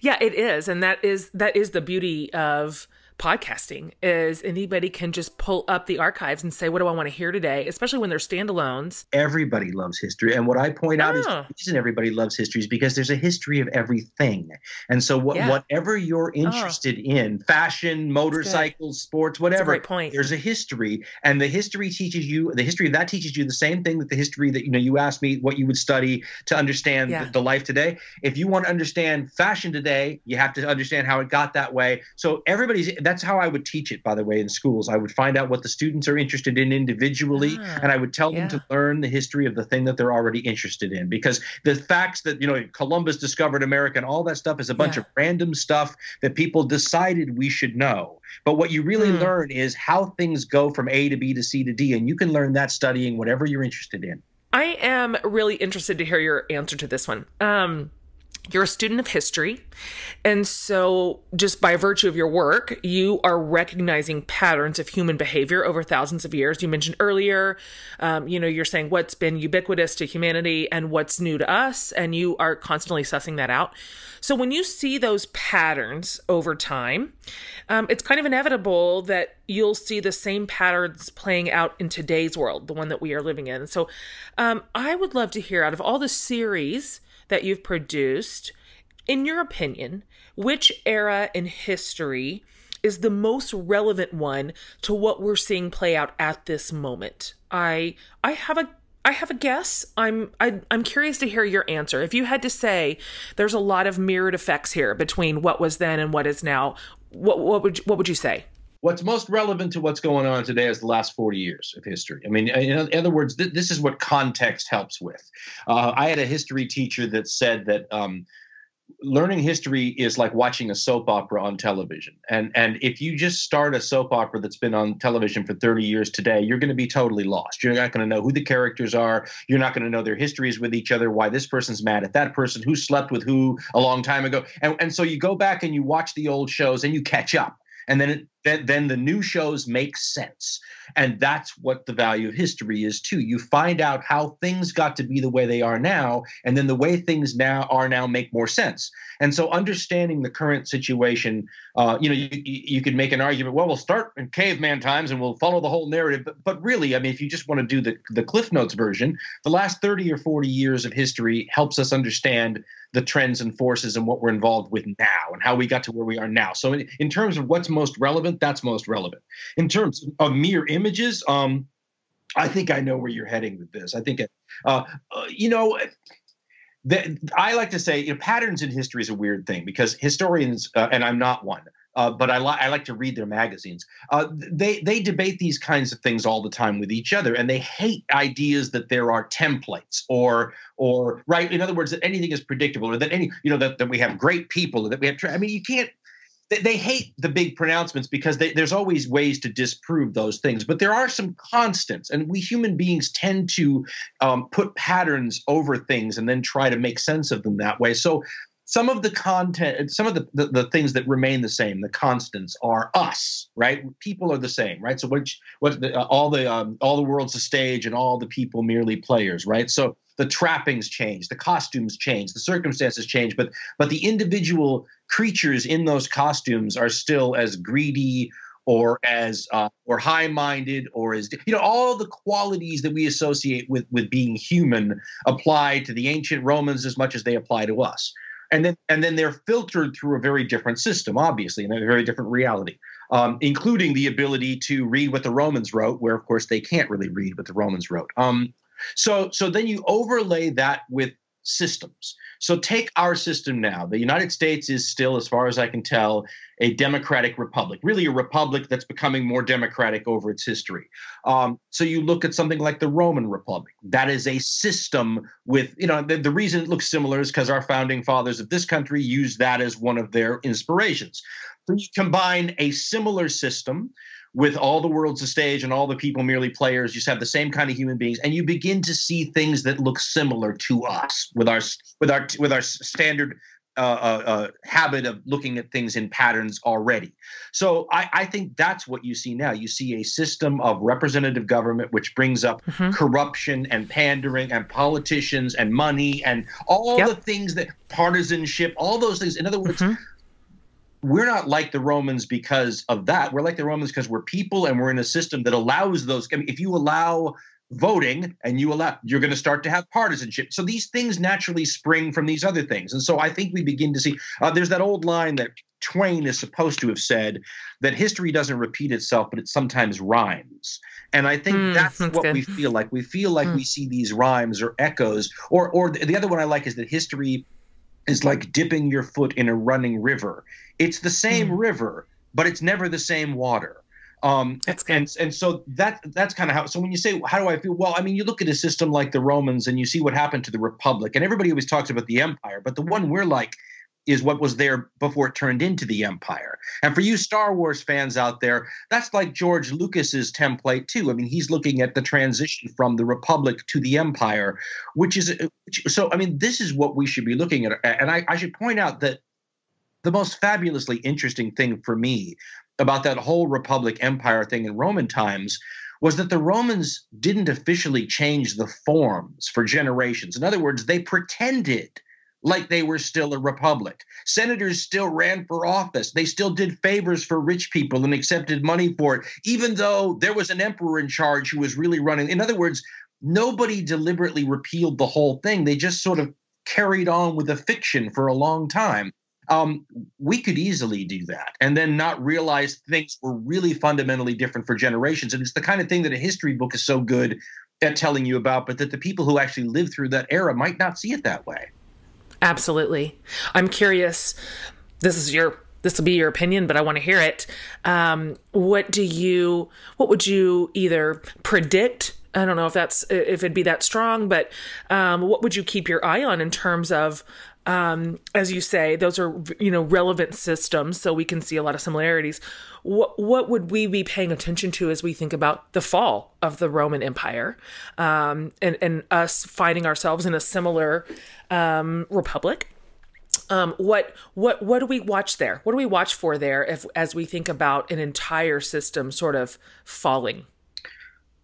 Yeah, it is, and that is that is the beauty of podcasting is anybody can just pull up the archives and say what do i want to hear today especially when they're standalones everybody loves history and what i point out is ah. the reason everybody loves history is because there's a history of everything and so wh- yeah. whatever you're ah. interested oh. in fashion motorcycles sports whatever point. there's a history and the history teaches you the history of that teaches you the same thing that the history that you know you asked me what you would study to understand yeah. the, the life today if you want to understand fashion today you have to understand how it got that way so everybody's that's how I would teach it, by the way, in schools. I would find out what the students are interested in individually, ah, and I would tell yeah. them to learn the history of the thing that they're already interested in. Because the facts that, you know, Columbus discovered America and all that stuff is a bunch yeah. of random stuff that people decided we should know. But what you really mm. learn is how things go from A to B to C to D, and you can learn that studying whatever you're interested in. I am really interested to hear your answer to this one. Um, you're a student of history. And so, just by virtue of your work, you are recognizing patterns of human behavior over thousands of years. You mentioned earlier, um, you know, you're saying what's been ubiquitous to humanity and what's new to us, and you are constantly sussing that out. So, when you see those patterns over time, um, it's kind of inevitable that you'll see the same patterns playing out in today's world, the one that we are living in. So, um, I would love to hear out of all the series that you've produced, in your opinion, which era in history is the most relevant one to what we're seeing play out at this moment? I I have a I have a guess. I'm I, am i am curious to hear your answer. If you had to say, there's a lot of mirrored effects here between what was then and what is now. What what would what would you say? What's most relevant to what's going on today is the last 40 years of history. I mean, in other words, th- this is what context helps with. Uh, I had a history teacher that said that um, learning history is like watching a soap opera on television. And and if you just start a soap opera that's been on television for 30 years today, you're going to be totally lost. You're not going to know who the characters are. You're not going to know their histories with each other, why this person's mad at that person, who slept with who a long time ago. And and so you go back and you watch the old shows and you catch up and then then, then the new shows make sense. And that's what the value of history is too. You find out how things got to be the way they are now and then the way things now are now make more sense. And so understanding the current situation uh, you know you, you could make an argument well we'll start in caveman times and we'll follow the whole narrative. But, but really i mean if you just want to do the, the cliff notes version the last 30 or 40 years of history helps us understand the trends and forces and what we're involved with now and how we got to where we are now. So in, in terms of what's most relevant, that's most relevant. In terms of mere images, um, I think I know where you're heading with this. I think, uh, uh, you know, I like to say, you know, patterns in history is a weird thing because historians, uh, and I'm not one, uh, but I, li- I like to read their magazines. Uh, they they debate these kinds of things all the time with each other, and they hate ideas that there are templates or or right. In other words, that anything is predictable, or that any you know that, that we have great people, or that we have. I mean, you can't. They, they hate the big pronouncements because they, there's always ways to disprove those things, but there are some constants, and we human beings tend to um, put patterns over things and then try to make sense of them that way. So some of the content some of the, the, the, things that remain the same the constants are us right? People are the same right? So which what the, uh, all the um, all the world's a stage and all the people merely players right? So the trappings change the costumes change the circumstances change but but the individual creatures in those costumes are still as greedy or as uh, or high-minded or as you know all the qualities that we associate with with being human apply to the ancient romans as much as they apply to us and then and then they're filtered through a very different system, obviously, and a very different reality, um, including the ability to read what the Romans wrote, where of course they can't really read what the Romans wrote. Um, so so then you overlay that with systems. So take our system now. The United States is still, as far as I can tell, a democratic republic, really a republic that's becoming more democratic over its history. Um, so you look at something like the Roman Republic. That is a system with, you know, the, the reason it looks similar is because our founding fathers of this country used that as one of their inspirations. So you combine a similar system with all the world's a stage and all the people merely players. You just have the same kind of human beings, and you begin to see things that look similar to us with our with our with our standard uh, uh, uh, habit of looking at things in patterns already. So I, I, think that's what you see now. You see a system of representative government which brings up mm-hmm. corruption and pandering and politicians and money and all yep. the things that partisanship, all those things. In other words. Mm-hmm we're not like the Romans because of that. We're like the Romans because we're people and we're in a system that allows those. I mean, if you allow voting and you allow you're going to start to have partisanship so these things naturally spring from these other things and so i think we begin to see uh, there's that old line that twain is supposed to have said that history doesn't repeat itself but it sometimes rhymes and i think mm, that's, that's, what good. we feel like we feel like mm. we see these rhymes or echoes or or the other one i like is that history is like dipping your foot in a running river it's the same mm. river but it's never the same water um, and and so that that's kind of how. So when you say how do I feel? Well, I mean, you look at a system like the Romans, and you see what happened to the Republic, and everybody always talks about the Empire, but the one we're like is what was there before it turned into the Empire. And for you Star Wars fans out there, that's like George Lucas's template too. I mean, he's looking at the transition from the Republic to the Empire, which is which, so. I mean, this is what we should be looking at. And I, I should point out that the most fabulously interesting thing for me about that whole Republic Empire thing in Roman times was that the Romans didn't officially change the forms for generations. In other words, they pretended like they were still a republic. Senators still ran for office. They still did favors for rich people and accepted money for it, even though there was an emperor in charge who was really running. In other words, nobody deliberately repealed the whole thing. They just sort of carried on with the fiction for a long time. Um, we could easily do that and then not realize things were really fundamentally different for generations. And it's the kind of thing that a history book is so good at telling you about, but that the people who actually lived through that era might not see it that way. Absolutely. I'm curious. This is your this will be your opinion, but I want to hear it. Um, what do you? What would you either predict? I don't know if that's if it'd be that strong, but um, what would you keep your eye on in terms of um, as you say, those are you know relevant systems, so we can see a lot of similarities. What what would we be paying attention to as we think about the fall of the Roman Empire, um, and and us finding ourselves in a similar um, republic? Um, what what what do we watch there? What do we watch for there if as we think about an entire system sort of falling?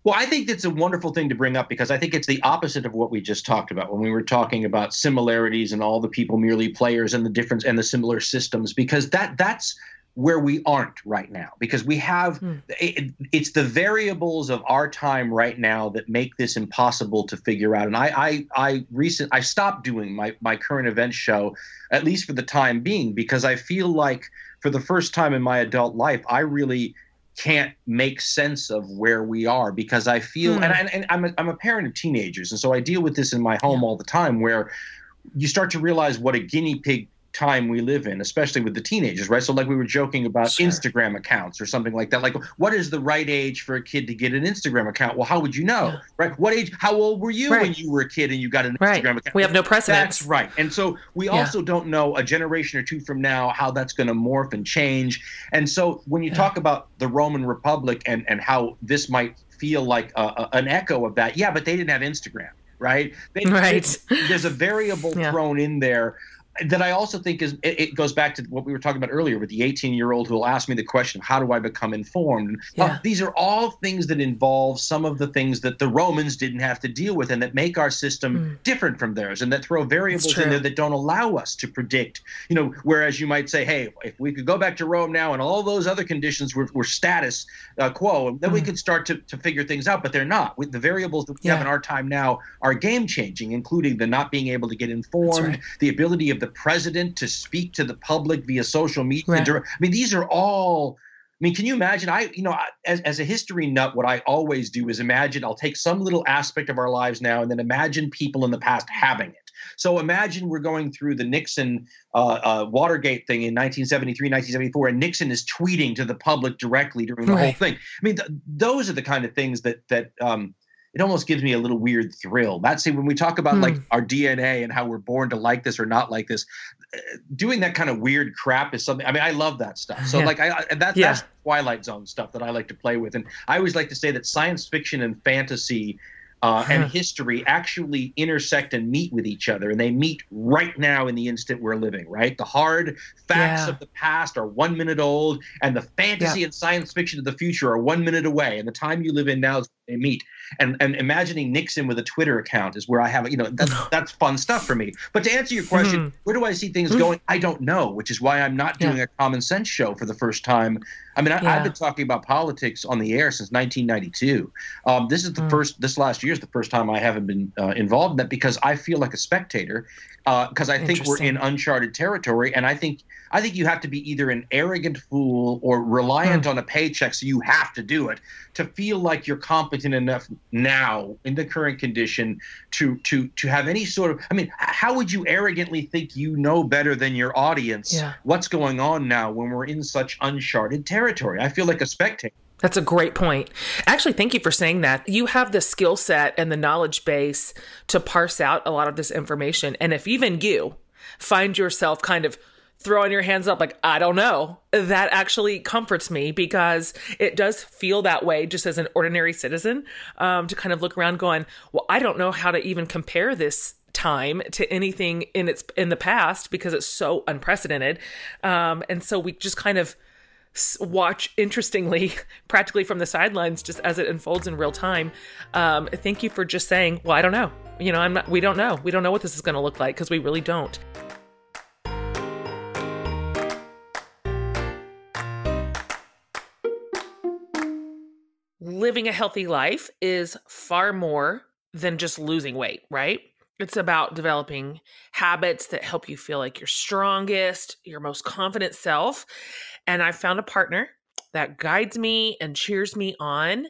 Well, I think that's a wonderful thing to bring up because I think it's the opposite of what we just talked about when we were talking about similarities and all the people merely players and the difference and the similar systems because that that's where we aren't right now because we have mm. it, it's the variables of our time right now that make this impossible to figure out and i i i recent i stopped doing my my current event show at least for the time being because i feel like for the first time in my adult life i really can't make sense of where we are because I feel, hmm. and, I, and I'm, a, I'm a parent of teenagers, and so I deal with this in my home yeah. all the time where you start to realize what a guinea pig time we live in, especially with the teenagers, right? So, like we were joking about sure. Instagram accounts or something like that. Like, what is the right age for a kid to get an Instagram account? Well, how would you know, yeah. right? What age? How old were you right. when you were a kid and you got an right. Instagram account? We have no precedent. That's right. And so we yeah. also don't know a generation or two from now how that's going to morph and change. And so when you yeah. talk about the Roman Republic and and how this might feel like a, a, an echo of that, yeah, but they didn't have Instagram right? They, right. there's a variable yeah. thrown in there that I also think is it, it, goes back to what we were talking about earlier with the 18 year old who will ask me the question, how do I become informed? Yeah. Uh, these are all things that involve some of the things that the Romans didn't have to deal with and that make our system mm. different from theirs and that throw variables in there that don't allow us to predict, you know, whereas you might say, hey, if we could go back to Rome now and all those other conditions were, were status uh, quo, then mm. we could start to, to figure things out, but they're not. With the variables that we yeah. have in our time now are game changing, including the not being able to get informed, right. the ability of the president to speak to the public via social media. Right. I mean, these are all. I mean, can you imagine? I, you know, as, as a history nut, what I always do is imagine I'll take some little aspect of our lives now and then imagine people in the past having it. So imagine we're going through the Nixon uh, uh, Watergate thing in 1973, 1974, and Nixon is tweeting to the public directly during the right. whole thing. I mean, th- those are the kind of things that that um, it almost gives me a little weird thrill. That's when we talk about like hmm. our DNA and how we're born to like this or not like this. Uh, doing that kind of weird crap is something. I mean, I love that stuff. So yeah. like, I that, yeah. that's Twilight Zone stuff that I like to play with, and I always like to say that science fiction and fantasy uh, and history actually intersect and meet with each other. And they meet right now in the instant we're living, right? The hard facts yeah. of the past are one minute old, and the fantasy yeah. and science fiction of the future are one minute away. And the time you live in now is they meet. And and imagining Nixon with a Twitter account is where I have, you know, that's that's fun stuff for me. But to answer your question, mm-hmm. where do I see things going? I don't know, which is why I'm not doing yeah. a common sense show for the first time. I mean, I, have been talking about politics on the air since 1992. Um, this is the mm. first. This last year is the first time I haven't been uh, involved in that because I feel like a spectator because uh, I think we're in uncharted territory, and I think I think you have to be either an arrogant fool or reliant mm. on a paycheck, so you have to do it to feel like you're competent enough now in the current condition to to to have any sort of. I mean, how would you arrogantly think you know better than your audience yeah. what's going on now when we're in such uncharted territory? I feel like a spectator. That's a great point. Actually, thank you for saying that. You have the skill set and the knowledge base to parse out a lot of this information. And if even you find yourself kind of throwing your hands up like i don't know. That actually comforts me because it does feel that way just as an ordinary citizen um, to kind of look around going well i don't know how to even compare this time to anything in its in the past because it's so unprecedented. Um, and so we just kind of watch interestingly practically from the sidelines just as it unfolds in real time. Um, thank you for just saying well i don't know. You know i'm not we don't know. We don't know what this is going to look like because we really don't living a healthy life is far more than just losing weight right it's about developing habits that help you feel like your strongest, your most confident self. And I found a partner that guides me and cheers me on.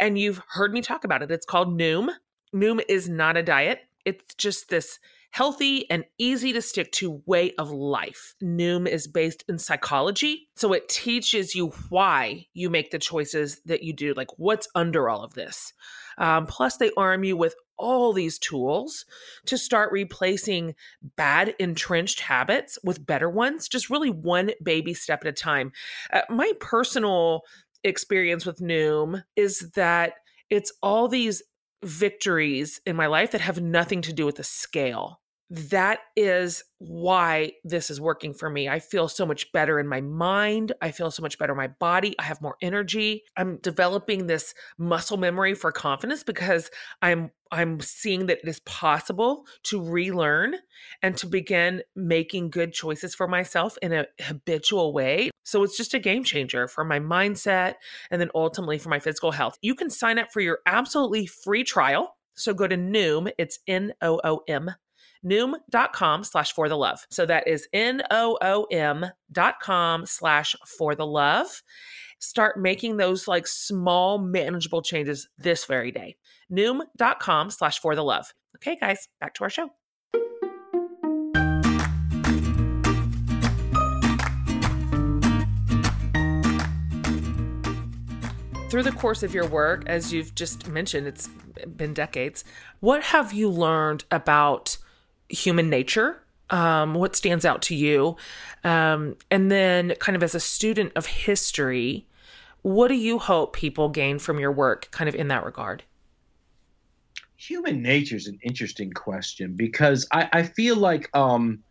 And you've heard me talk about it. It's called Noom. Noom is not a diet, it's just this healthy and easy to stick to way of life. Noom is based in psychology, so it teaches you why you make the choices that you do, like what's under all of this. Um, plus, they arm you with all these tools to start replacing bad entrenched habits with better ones, just really one baby step at a time. Uh, my personal experience with Noom is that it's all these victories in my life that have nothing to do with the scale that is why this is working for me. I feel so much better in my mind. I feel so much better in my body. I have more energy. I'm developing this muscle memory for confidence because I'm I'm seeing that it is possible to relearn and to begin making good choices for myself in a habitual way. So it's just a game changer for my mindset and then ultimately for my physical health. You can sign up for your absolutely free trial. So go to Noom, it's N O O M noom.com slash for the love. So that is N-O-O-M dot com slash for the love. Start making those like small manageable changes this very day. Noom.com slash for the love. Okay, guys, back to our show. Through the course of your work, as you've just mentioned, it's been decades. What have you learned about human nature um, what stands out to you um, and then kind of as a student of history what do you hope people gain from your work kind of in that regard human nature is an interesting question because i, I feel like um,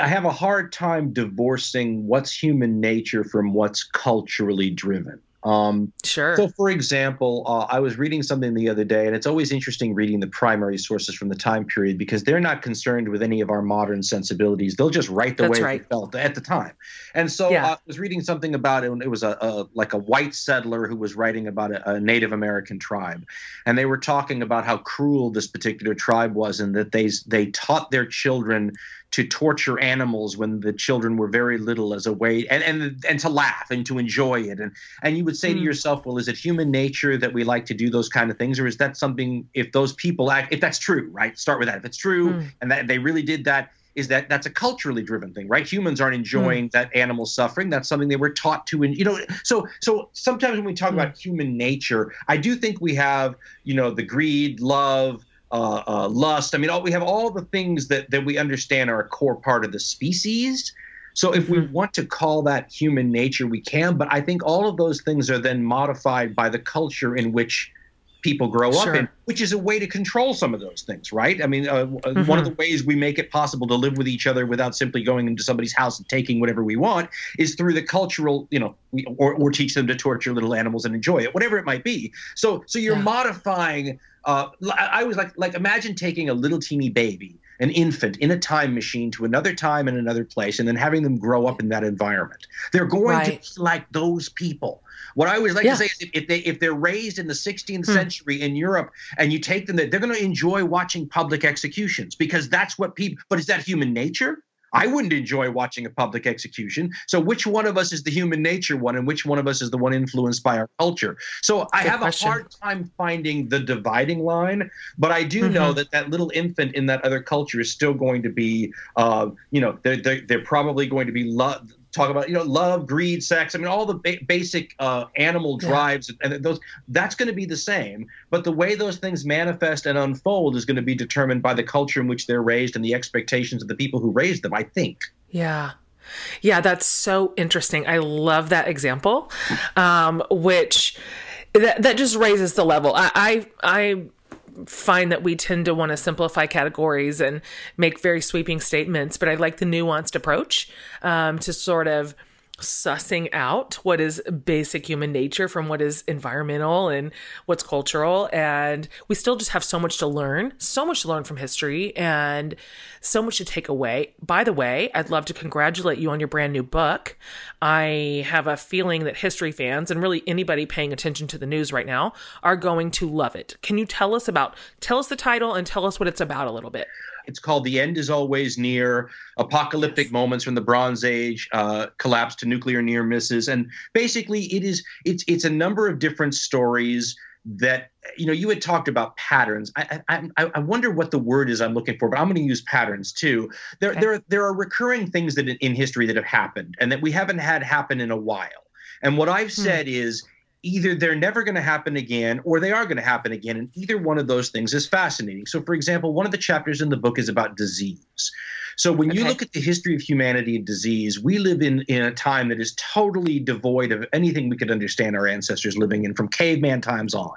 I have a hard time divorcing what's human nature from what's culturally driven. Um, sure. So, for example, uh, I was reading something the other day, and it's always interesting reading the primary sources from the time period because they're not concerned with any of our modern sensibilities. They'll just write the That's way right. they felt at the time. And so, yeah. uh, I was reading something about it. It was a, a like a white settler who was writing about a, a, Native American tribe, and they were talking about how cruel this particular tribe was, and that they they taught their children to torture animals when the children were very little as a way and and and to laugh and to enjoy it and and you would say mm. to hmm. yourself well is it human nature that we like to do those kind of things or is that something if those people act if that's true right start with that if it's true mm. and that they really did that is that that's a culturally driven thing right humans aren't enjoying mm. that animal suffering that's something they were taught to and you know so so sometimes when we talk hmm. about human nature i do think we have you know the greed love uh, uh, lust. I mean, all, we have all the things that that we understand are a core part of the species. So if we mm-hmm. want to call that human nature, we can. But I think all of those things are then modified by the culture in which people grow Sure. up in, which is a way to control some of those things, right? I mean, uh, Mm-hmm. one of the ways we make it possible to live with each other without simply going into somebody's house and taking whatever we want is through the cultural, you know, or, or teach them to torture little animals and enjoy it, whatever it might be. So, so you're Yeah. modifying. Uh, I I was like, like imagine taking a little teeny baby, an infant, in a time machine to another time and another place, and then having them grow up in that environment. They're going Right. to be like those people. What I always like Yeah. to say is, if, they if they're raised in the 16th Hmm. century in Europe, and you take them there, they're going to enjoy watching public executions because that's what people. But is that human nature? I wouldn't enjoy watching a public execution. So which one of us is the human nature one, and which one of us is the one influenced by our culture? So I have question. a hard time finding the dividing line, but I do know Mhm. that that little infant in that other culture is still going to be, uh, you know, they're, they're, they're probably going to be love. Talk about you know love, greed, sex. I mean, all the ba- basic uh, animal Yeah. drives and those. That's going to be the same, but the way those things manifest and unfold is going to be determined by the culture in which they're raised and the expectations of the people who raised them. I think. Yeah. Yeah, that's so interesting. I love that example, um, which that, that just raises the level. I, I, I find that we tend to want to simplify categories and make very sweeping statements, but I like the nuanced approach um, to sort of sussing out what is basic human nature from what is environmental and what's cultural. And we still just have so much to learn so much to learn from history and so much to take away. By the way i'd love to congratulate you on your brand new book. I have a feeling that history fans and really anybody paying attention to the news right now are going to love it. Can you tell us about tell us the title and tell us what it's about a little bit It's called The End is Always Near Apocalyptic Yes. Moments from the Bronze Age uh, Collapse to Nuclear Near Misses. And basically, it is it's it's a number of different stories that you know you had talked about patterns I, I i i wonder what the word is i'm looking for but i'm going to use patterns too there Okay. there there are recurring things that in, in history that have happened and that we haven't had happen in a while and what i've Hmm. said is either they're never going to happen again or they are going to happen again and either one of those things is fascinating. So for example one of the chapters in the book is about disease. So when you look at the history of humanity and disease we live in in a time that is totally devoid of anything we could understand our ancestors living in from caveman times on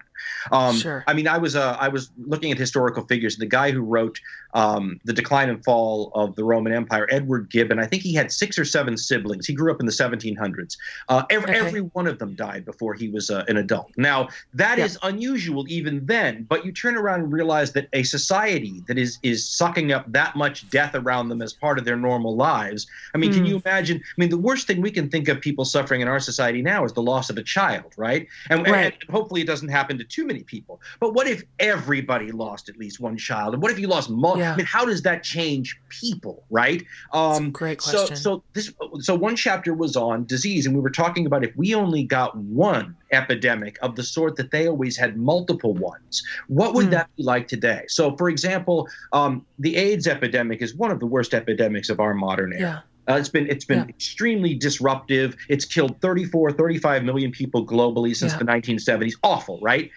um, Sure. I mean, I was uh, I was looking at historical figures. The guy who wrote um, the Decline and Fall of the Roman Empire, Edward Gibbon, I think he had six or seven siblings. He grew up in the 1700s. Uh, every, Okay. every one of them died before he was uh, an adult. Now that is Yeah. unusual even then. But you turn around and realize that a society that is is sucking up that much death around them as part of their normal lives. I mean, can Hmm. you imagine? I mean, the worst thing we can think of people suffering in our society now is the loss of a child, right? And- Right. and hopefully it doesn't happen to too many people. But what if everybody lost at least one child? And what if you lost more? Yeah. I mean, how does that change people, right? Um, great so, question. so this, so one chapter was on disease, and we were talking about if we only got one epidemic of the sort that they always had multiple ones, what would Hmm. that be like today? So, for example, um, the AIDS epidemic is one of the worst epidemics of our modern era. yeah Uh, it's been it's been Yeah. extremely disruptive. It's killed 34, 35 million people globally since Yeah. the 1970s. Awful, right?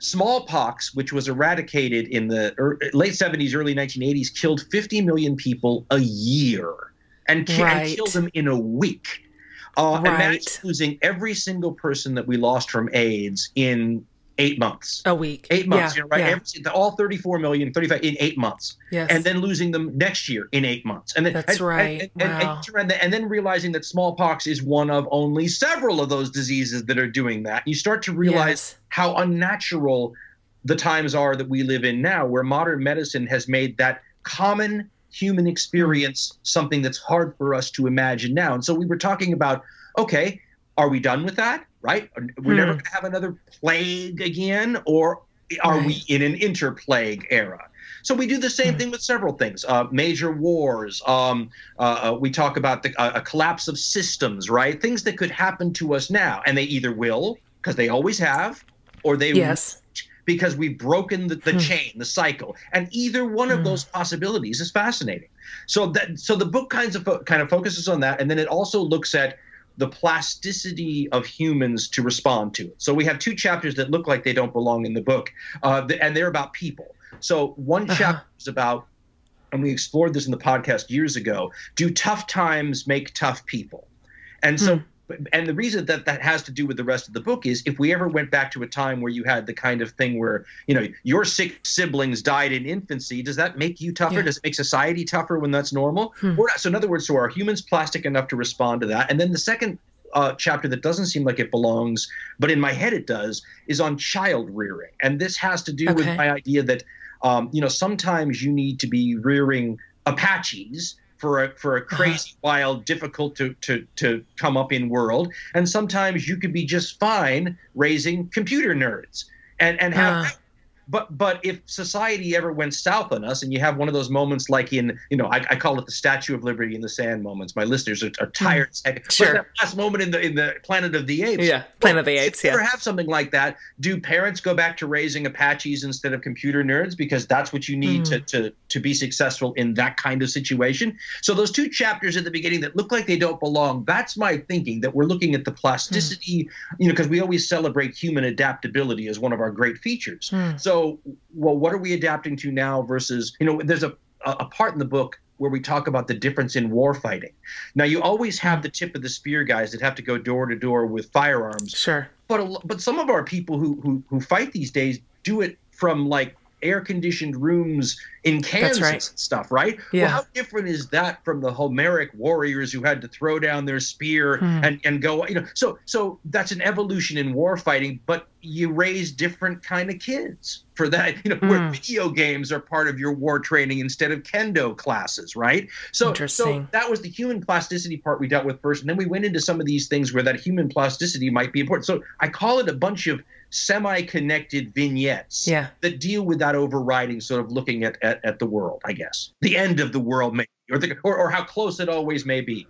Smallpox, which was eradicated in the er, late 70s, early 1980s, killed 50 million people a year and, ki- and killed them in a week. Uh, Right. Imagine losing every single person that we lost from AIDS in eight months. a week Eight months, yeah, you know, right? yeah. Every, all 34 million, 35 in eight months yes and then losing them next year in eight months. And then, That's and, right. And, Wow. and, and, and then realizing that smallpox is one of only several of those diseases that are doing that. You start to realize Yes. how unnatural the times are that we live in now, where modern medicine has made that common human hmm. experience something that's hard for us to imagine now. And so we were talking about, okay, are we done with that? Right? We're never Hmm. going to have another plague again, or are we in an interplague era? So we do the same Hmm. thing with several things. Uh, major wars. Um, uh, uh, we talk about the, uh, a collapse of systems, right? Things that could happen to us now, and they either will, because they always have, or they yes because we've broken the, the Hmm. chain, the cycle, and either one of Hmm. those possibilities is fascinating. So that so the book kinds of fo- kind of focuses on that, and then it also looks at the plasticity of humans to respond to it. So we have two chapters that look like they don't belong in the book, uh, and they're about people. So one Uh-huh. chapter is about, and we explored this in the podcast years ago. Do tough times make tough people? And so Hmm. And the reason that that has to do with the rest of the book is if we ever went back to a time where you had the kind of thing where you know your six siblings died in infancy does that make you tougher yeah. does it make society tougher when that's normal hmm. so in other words so are humans plastic enough to respond to that and then the second uh, chapter that doesn't seem like it belongs, but in my head it does, is on child rearing. And this has to do okay. with my idea that, um, you know, sometimes you need to be rearing Apaches for a for a uh-huh. crazy, wild, difficult to, to to come up in world, and sometimes you could be just fine raising computer nerds and and have uh but but if society ever went south on us and you have one of those moments like in you know I, I call it the statue of liberty in the sand moments. My listeners are, are tired mm, sure. last moment in the in the planet of the apes? Yeah planet well, of the apes yeah ever have something like that do parents go back to raising apaches instead of computer nerds? Because that's what you need mm. to, to to be successful in that kind of situation. So those two chapters at the beginning that look like they don't belong that's my thinking that we're looking at the plasticity mm. you know because we always celebrate human adaptability as one of our great features. Mm. so so well what are we adapting to now versus you know there's a a part in the book where we talk about the difference in war fighting. Now, you always have the tip of the spear guys that have to go door to door with firearms. Sure. But but some of our people who who who fight these days do it from like air conditioned rooms in Kansas right. and stuff, right? Yeah. Well, how different is that from the Homeric warriors who had to throw down their spear hmm. and, and go, you know, so so that's an evolution in war fighting, but you raise different kind of kids for that, you know, hmm. where video games are part of your war training instead of kendo classes, right? So so that was the human plasticity part we dealt with first, and then we went into some of these things where that human plasticity might be important. So I call it a bunch of semi-connected vignettes yeah. that deal with that overriding sort of looking at, at, at the world, I guess. The end of the world, maybe, or, the, or, or how close it always may be.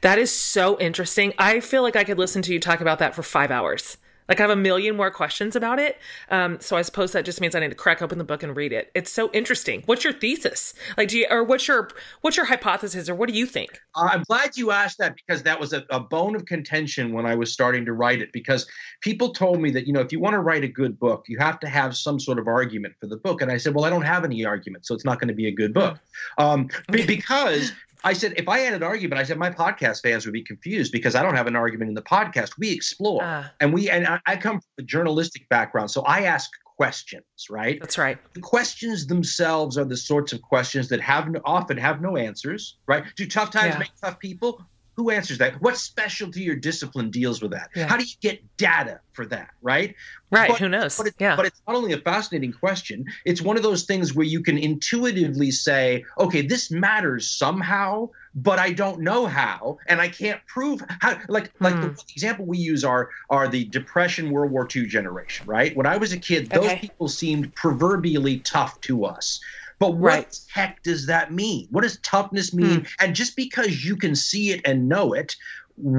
That is so interesting. I feel like I could listen to you talk about that for five hours. Like I have a million more questions about it. Um, so I suppose that just means I need to crack open the book and read it. It's so interesting. What's your thesis? Like, do you, or what's your what's your hypothesis, or what do you think? I'm glad you asked that because that was a, a bone of contention when I was starting to write it. Because people told me that you know if you want to write a good book, you have to have some sort of argument for the book, and I said, well, I don't have any argument, so it's not going to be a good book. Um, okay. because I said, if I had an argument, I said my podcast fans would be confused because I don't have an argument in the podcast. We explore, uh, and we and I, I come from a journalistic background, so I ask questions, right? That's right. The questions themselves are the sorts of questions that have often have no answers, right? Do tough times yeah. make tough people? Who answers that? What specialty or discipline deals with that? Yeah. How do you get data for that? Right? Right. But, Who knows? But, it, yeah. but it's not only a fascinating question, it's one of those things where you can intuitively say, okay, this matters somehow, but I don't know how, and I can't prove how. Like, like the, hmm. the example we use are are the Depression, World War II generation, right? When I was a kid, those okay. people seemed proverbially tough to us. But what right. heck does that mean? What does toughness mean? Mm. And just because you can see it and know it,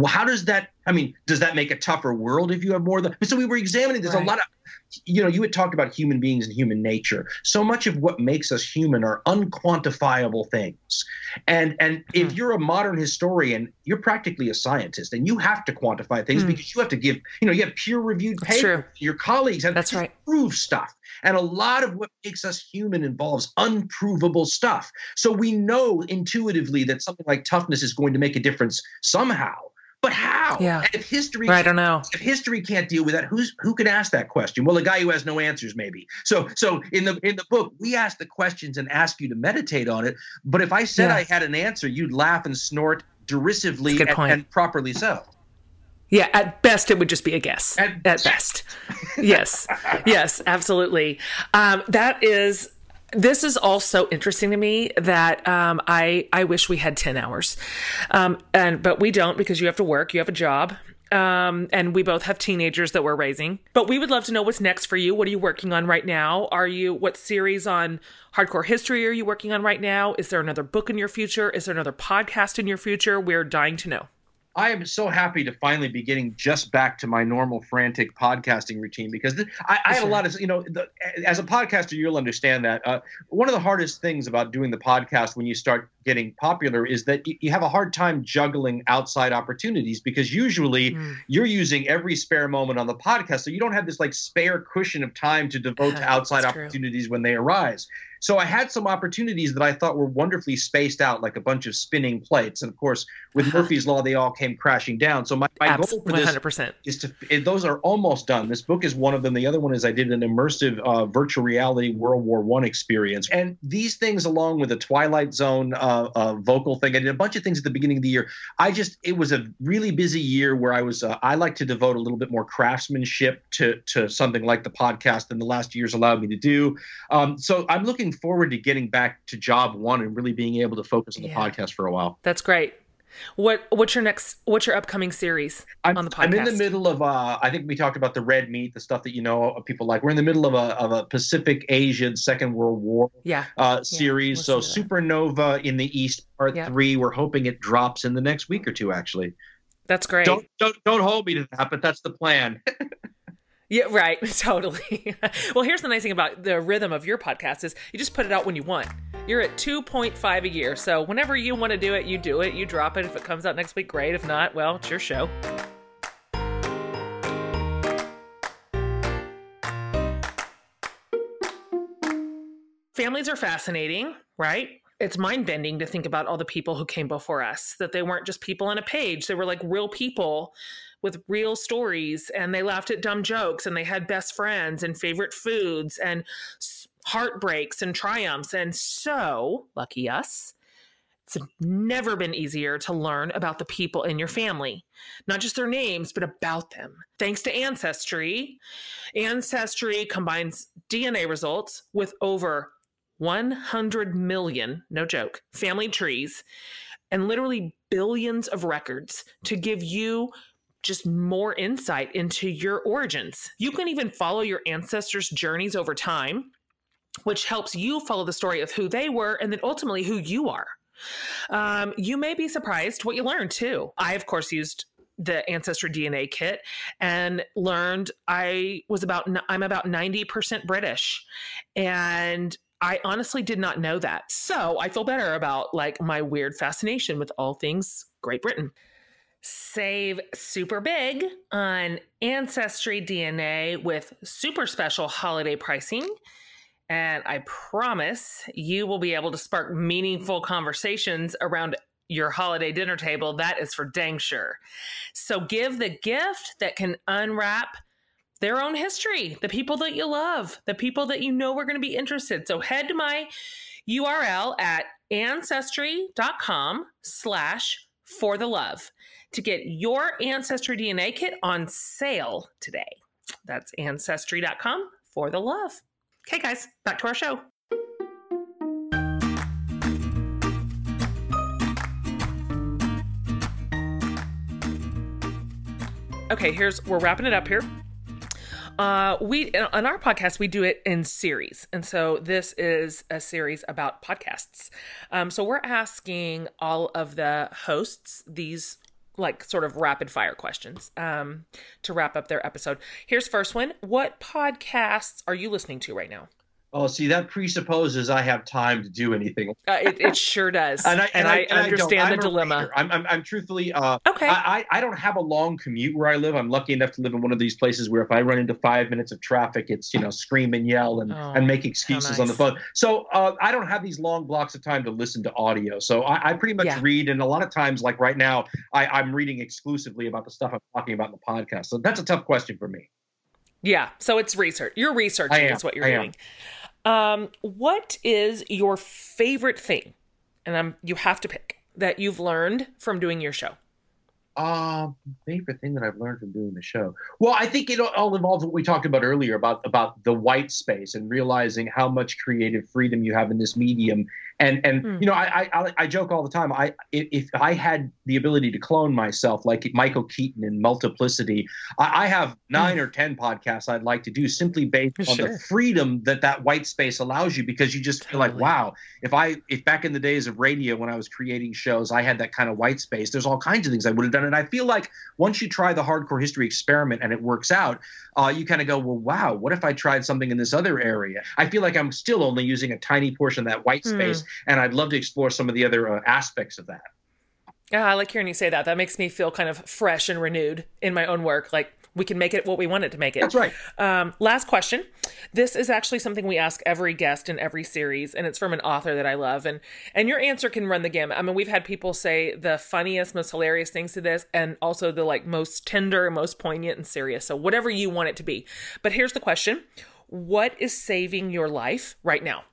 how does that i mean does that make a tougher world if you have more than so we were examining there's right. a lot of you know you had talked about human beings and human nature. So much of what makes us human are unquantifiable things. And and if hmm. you're a modern historian you're practically a scientist and you have to quantify things hmm. because you have to give you know you have peer reviewed papers your colleagues and that's right. prove stuff. And a lot of what makes us human involves unprovable stuff. So we know intuitively that something like toughness is going to make a difference somehow but how? Yeah. And if history, I don't know. If history can't deal with that, who's who can ask that question? Well, the guy who has no answers, maybe. So, so in the in the book, we ask the questions and ask you to meditate on it. But if I said yeah. I had an answer, you'd laugh and snort derisively and, and, properly so. Yeah, at best it would just be a guess. At, at best, yes, yes, absolutely. Um, that is this is also interesting to me that um, I I wish we had ten hours, um, and but we don't because you have to work, you have a job, um, and we both have teenagers that we're raising. But we would love to know what's next for you. What are you working on right now? Are you what series on hardcore history are you working on right now? Is there another book in your future? Is there another podcast in your future? We're dying to know. I am so happy to finally be getting just back to my normal frantic podcasting routine because th- I, I, have a lot of, you know, the, as a podcaster, you'll understand that. Uh, one of the hardest things about doing the podcast when you start getting popular is that you have a hard time juggling outside opportunities because usually mm. you're using every spare moment on the podcast. So you don't have this like spare cushion of time to devote to outside opportunities true. when they arise. So I had some opportunities that I thought were wonderfully spaced out, like a bunch of spinning plates. And of course, with uh-huh. Murphy's Law, they all came crashing down. So my, my goal for this 100%. is to, it, those are almost done. This book is one of them. The other one is I did an immersive uh, virtual reality World War One experience. And these things, along with the Twilight Zone uh, uh, vocal thing, I did a bunch of things at the beginning of the year. I just, it was a really busy year where I was, uh, I like to devote a little bit more craftsmanship to, to something like the podcast than the last year's allowed me to do. Um, so I'm looking looking forward to getting back to job one and really being able to focus on the yeah. podcast for a while. That's great. What what's your next what's your upcoming series I'm, on the podcast? I'm in the middle of uh I think we talked about the red meat, the stuff that you know people like. We're in the middle of a of a Pacific Asian Second World War yeah. uh series. We'll so Supernova in the East part yeah. 3. We're hoping it drops in the next week or two actually. That's great. Don't don't don't hold me to that, but that's the plan. Yeah, right. Totally. well, here's the nice thing about the rhythm of your podcast is you just put it out when you want. You're at 2.5 a year. So whenever you want to do it, you do it. You drop it. If it comes out next week, great. If not, well, it's your show. Families are fascinating, right? It's mind bending to think about all the people who came before us, that they weren't just people on a page. They were like real people with real stories and they laughed at dumb jokes and they had best friends and favorite foods and heartbreaks and triumphs. And so, lucky us, it's never been easier to learn about the people in your family, not just their names, but about them. Thanks to Ancestry, Ancestry combines DNA results with over 100 million, no joke, family trees and literally billions of records to give you just more insight into your origins. You can even follow your ancestors' journeys over time, which helps you follow the story of who they were and then ultimately who you are. Um, you may be surprised what you learn too. I, of course, used the ancestry DNA kit and learned I was about I'm about 90% British and I honestly did not know that. So I feel better about like my weird fascination with all things Great Britain. Save super big on Ancestry DNA with super special holiday pricing. And I promise you will be able to spark meaningful conversations around your holiday dinner table. That is for dang sure. So give the gift that can unwrap their own history, the people that you love, the people that you know are going to be interested. So head to my URL at ancestry.com slash for the love to get your Ancestry DNA kit on sale today. That's ancestry.com for the love. Okay, guys, back to our show. Okay, here's we're wrapping it up here. Uh, we on our podcast we do it in series, and so this is a series about podcasts. Um, so we're asking all of the hosts these like sort of rapid fire questions um, to wrap up their episode. Here's first one: What podcasts are you listening to right now? Oh, see, that presupposes I have time to do anything. Uh, it, it, sure does, and I, and, and I, I, understand I the dilemma. I'm, I'm, I'm, truthfully, uh, okay. I, I don't have a long commute where I live. I'm lucky enough to live in one of these places where if I run into five minutes of traffic, it's you know scream and yell and oh, and make excuses nice. on the phone. So uh, I don't have these long blocks of time to listen to audio. So I, pretty much yeah. read, and a lot of times, like right now, I, I'm reading exclusively about the stuff I'm talking about in the podcast. So that's a tough question for me. Yeah, so it's research. You're researching is what you're doing. Um, what is your favorite thing? And I'm, you have to pick that you've learned from doing your show. Uh, favorite thing that I've learned from doing the show. Well, I think it all involves what we talked about earlier about about the white space and realizing how much creative freedom you have in this medium and and mm. you know, I, I I joke all the time. I if I had the ability to clone myself like Michael Keaton in Multiplicity, I, I have nine mm. or ten podcasts I'd like to do simply based on the freedom that that white space allows you because you just feel like wow, if I if back in the days of radio when I was creating shows, I had that kind of white space. There's all kinds of things I would have done And I feel like once you try the hardcore history experiment and it works out, uh, you kind of go, well, wow, what if I tried something in this other area? I feel like I'm still only using a tiny portion of that white hmm. space, mm. And I'd love to explore some of the other uh, aspects of that. Yeah, I like hearing you say that. That makes me feel kind of fresh and renewed in my own work. Like we can make it what we want it to make it. That's right. Um, last question. This is actually something we ask every guest in every series, and it's from an author that I love. And and your answer can run the gamut. I mean, we've had people say the funniest, most hilarious things to this, and also the like most tender, most poignant, and serious. So whatever you want it to be. But here's the question: What is saving your life right now?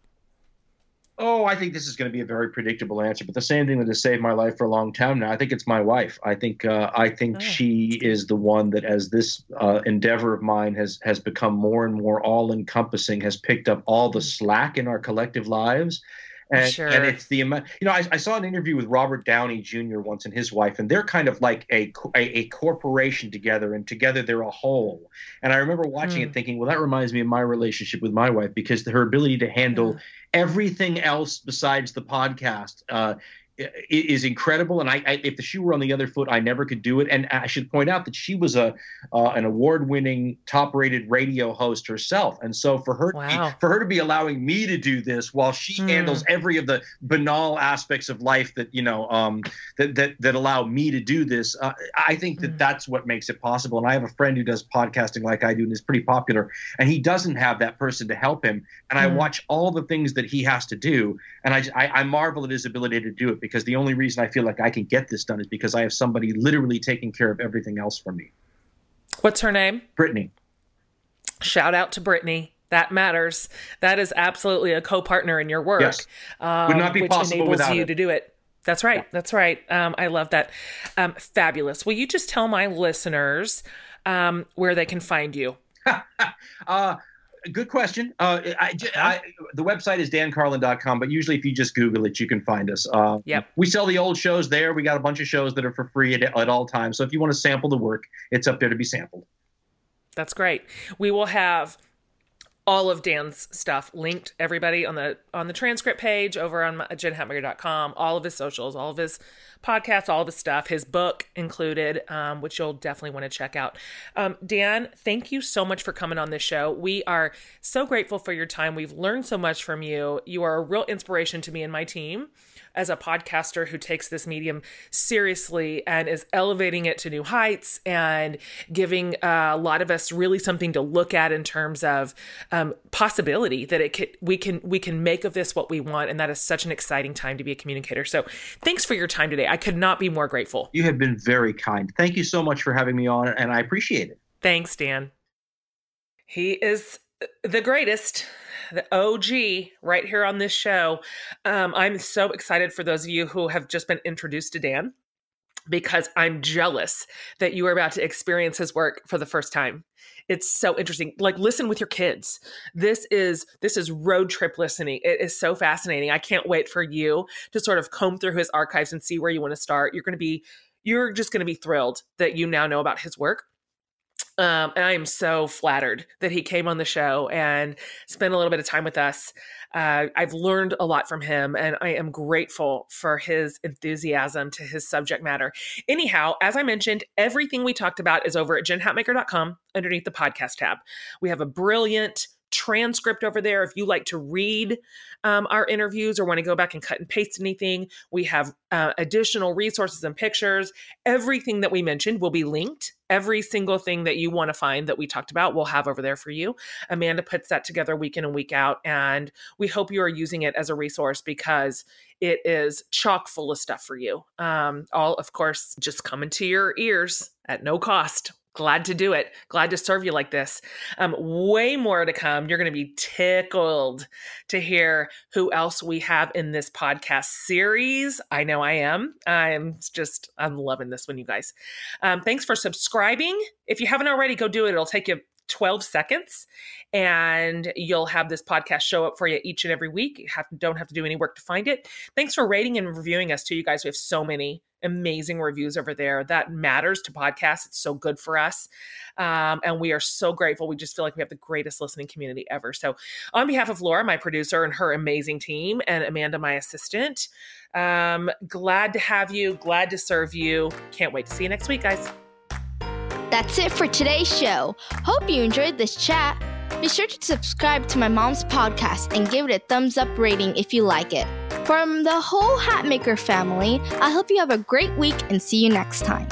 Oh, I think this is going to be a very predictable answer, but the same thing that has saved my life for a long time now. I think it's my wife. I think uh, I think oh. she is the one that, as this uh, endeavor of mine has has become more and more all encompassing, has picked up all the slack in our collective lives. And, sure. and it's the amount, you know, I, I, saw an interview with Robert Downey Jr. once and his wife, and they're kind of like a, a, a corporation together, and together they're a whole. And I remember watching hmm. it thinking, well, that reminds me of my relationship with my wife because her ability to handle yeah everything else besides the podcast uh, is incredible. And I, I, if the shoe were on the other foot, I never could do it. And I should point out that she was a uh, an award winning, top rated radio host herself. And so for her wow. for her to be allowing me to do this while she mm. handles every of the banal aspects of life that you know um, that that that allow me to do this, uh, I think that mm. that's what makes it possible. And I have a friend who does podcasting like I do and is pretty popular, and he doesn't have that person to help him. And mm. I hmm. watch all the things that he has to do, and I, I I marvel at his ability to do it because the only reason I feel like I can get this done is because I have somebody literally taking care of everything else for me. What's her name? Brittany. Shout out to Brittany. That matters. That is absolutely a co-partner in your work. Yes. Um, Would not be which possible enables without you it. to do it. That's right. Yeah. That's right. Um, I love that. Um, fabulous. Will you just tell my listeners um, where they can find you? uh, good question. Uh, I, I, the website is dancarlin.com, but usually if you just Google it, you can find us. Uh, yep. We sell the old shows there. We got a bunch of shows that are for free at, at all times. So if you want to sample the work, it's up there to be sampled. That's great. We will have all of Dan's stuff linked everybody on the on the transcript page over on jenhatmaker.com all of his socials all of his podcasts all of his stuff his book included um, which you'll definitely want to check out. Um, Dan thank you so much for coming on this show. We are so grateful for your time. We've learned so much from you. You are a real inspiration to me and my team as a podcaster who takes this medium seriously and is elevating it to new heights and giving uh, a lot of us really something to look at in terms of um, possibility that it could we can we can make of this what we want. And that is such an exciting time to be a communicator. So thanks for your time today. I could not be more grateful. You have been very kind. Thank you so much for having me on and i appreciate it. Thanks dan. He is the greatest the OG right here on this show. Um, I'm so excited for those of you who have just been introduced to Dan because I'm jealous that you are about to experience his work for the first time. It's so interesting. Like listen with your kids. This is this is road trip listening. It is so fascinating. I can't wait for you to sort of comb through his archives and see where you want to start. You're going to be you're just going to be thrilled that you now know about his work. Um, and I am so flattered that he came on the show and spent a little bit of time with us. Uh, I've learned a lot from him, and I am grateful for his enthusiasm to his subject matter. Anyhow, as I mentioned, everything we talked about is over at jenhatmaker.com underneath the podcast tab. We have a brilliant transcript over there if you like to read um, our interviews or want to go back and cut and paste anything. We have uh, additional resources and pictures. Everything that we mentioned will be linked. Every single thing that you want to find that we talked about, we'll have over there for you. Amanda puts that together week in and week out. And we hope you are using it as a resource because it is chock full of stuff for you. Um, all, of course, just coming to your ears at no cost glad to do it. Glad to serve you like this. Um, way more to come. You're going to be tickled to hear who else we have in this podcast series. I know I am. I'm just, I'm loving this one, you guys. Um, thanks for subscribing. If you haven't already, go do it. It'll take you 12 seconds and you'll have this podcast show up for you each and every week. You have, don't have to do any work to find it. Thanks for rating and reviewing us too, you guys. We have so many amazing reviews over there. That matters to podcasts. It's so good for us. Um, and we are so grateful. We just feel like we have the greatest listening community ever. So, on behalf of Laura, my producer, and her amazing team, and Amanda, my assistant, um, glad to have you, glad to serve you. Can't wait to see you next week, guys. That's it for today's show. Hope you enjoyed this chat. Be sure to subscribe to my mom's podcast and give it a thumbs up rating if you like it. From the whole Hatmaker family, I hope you have a great week and see you next time.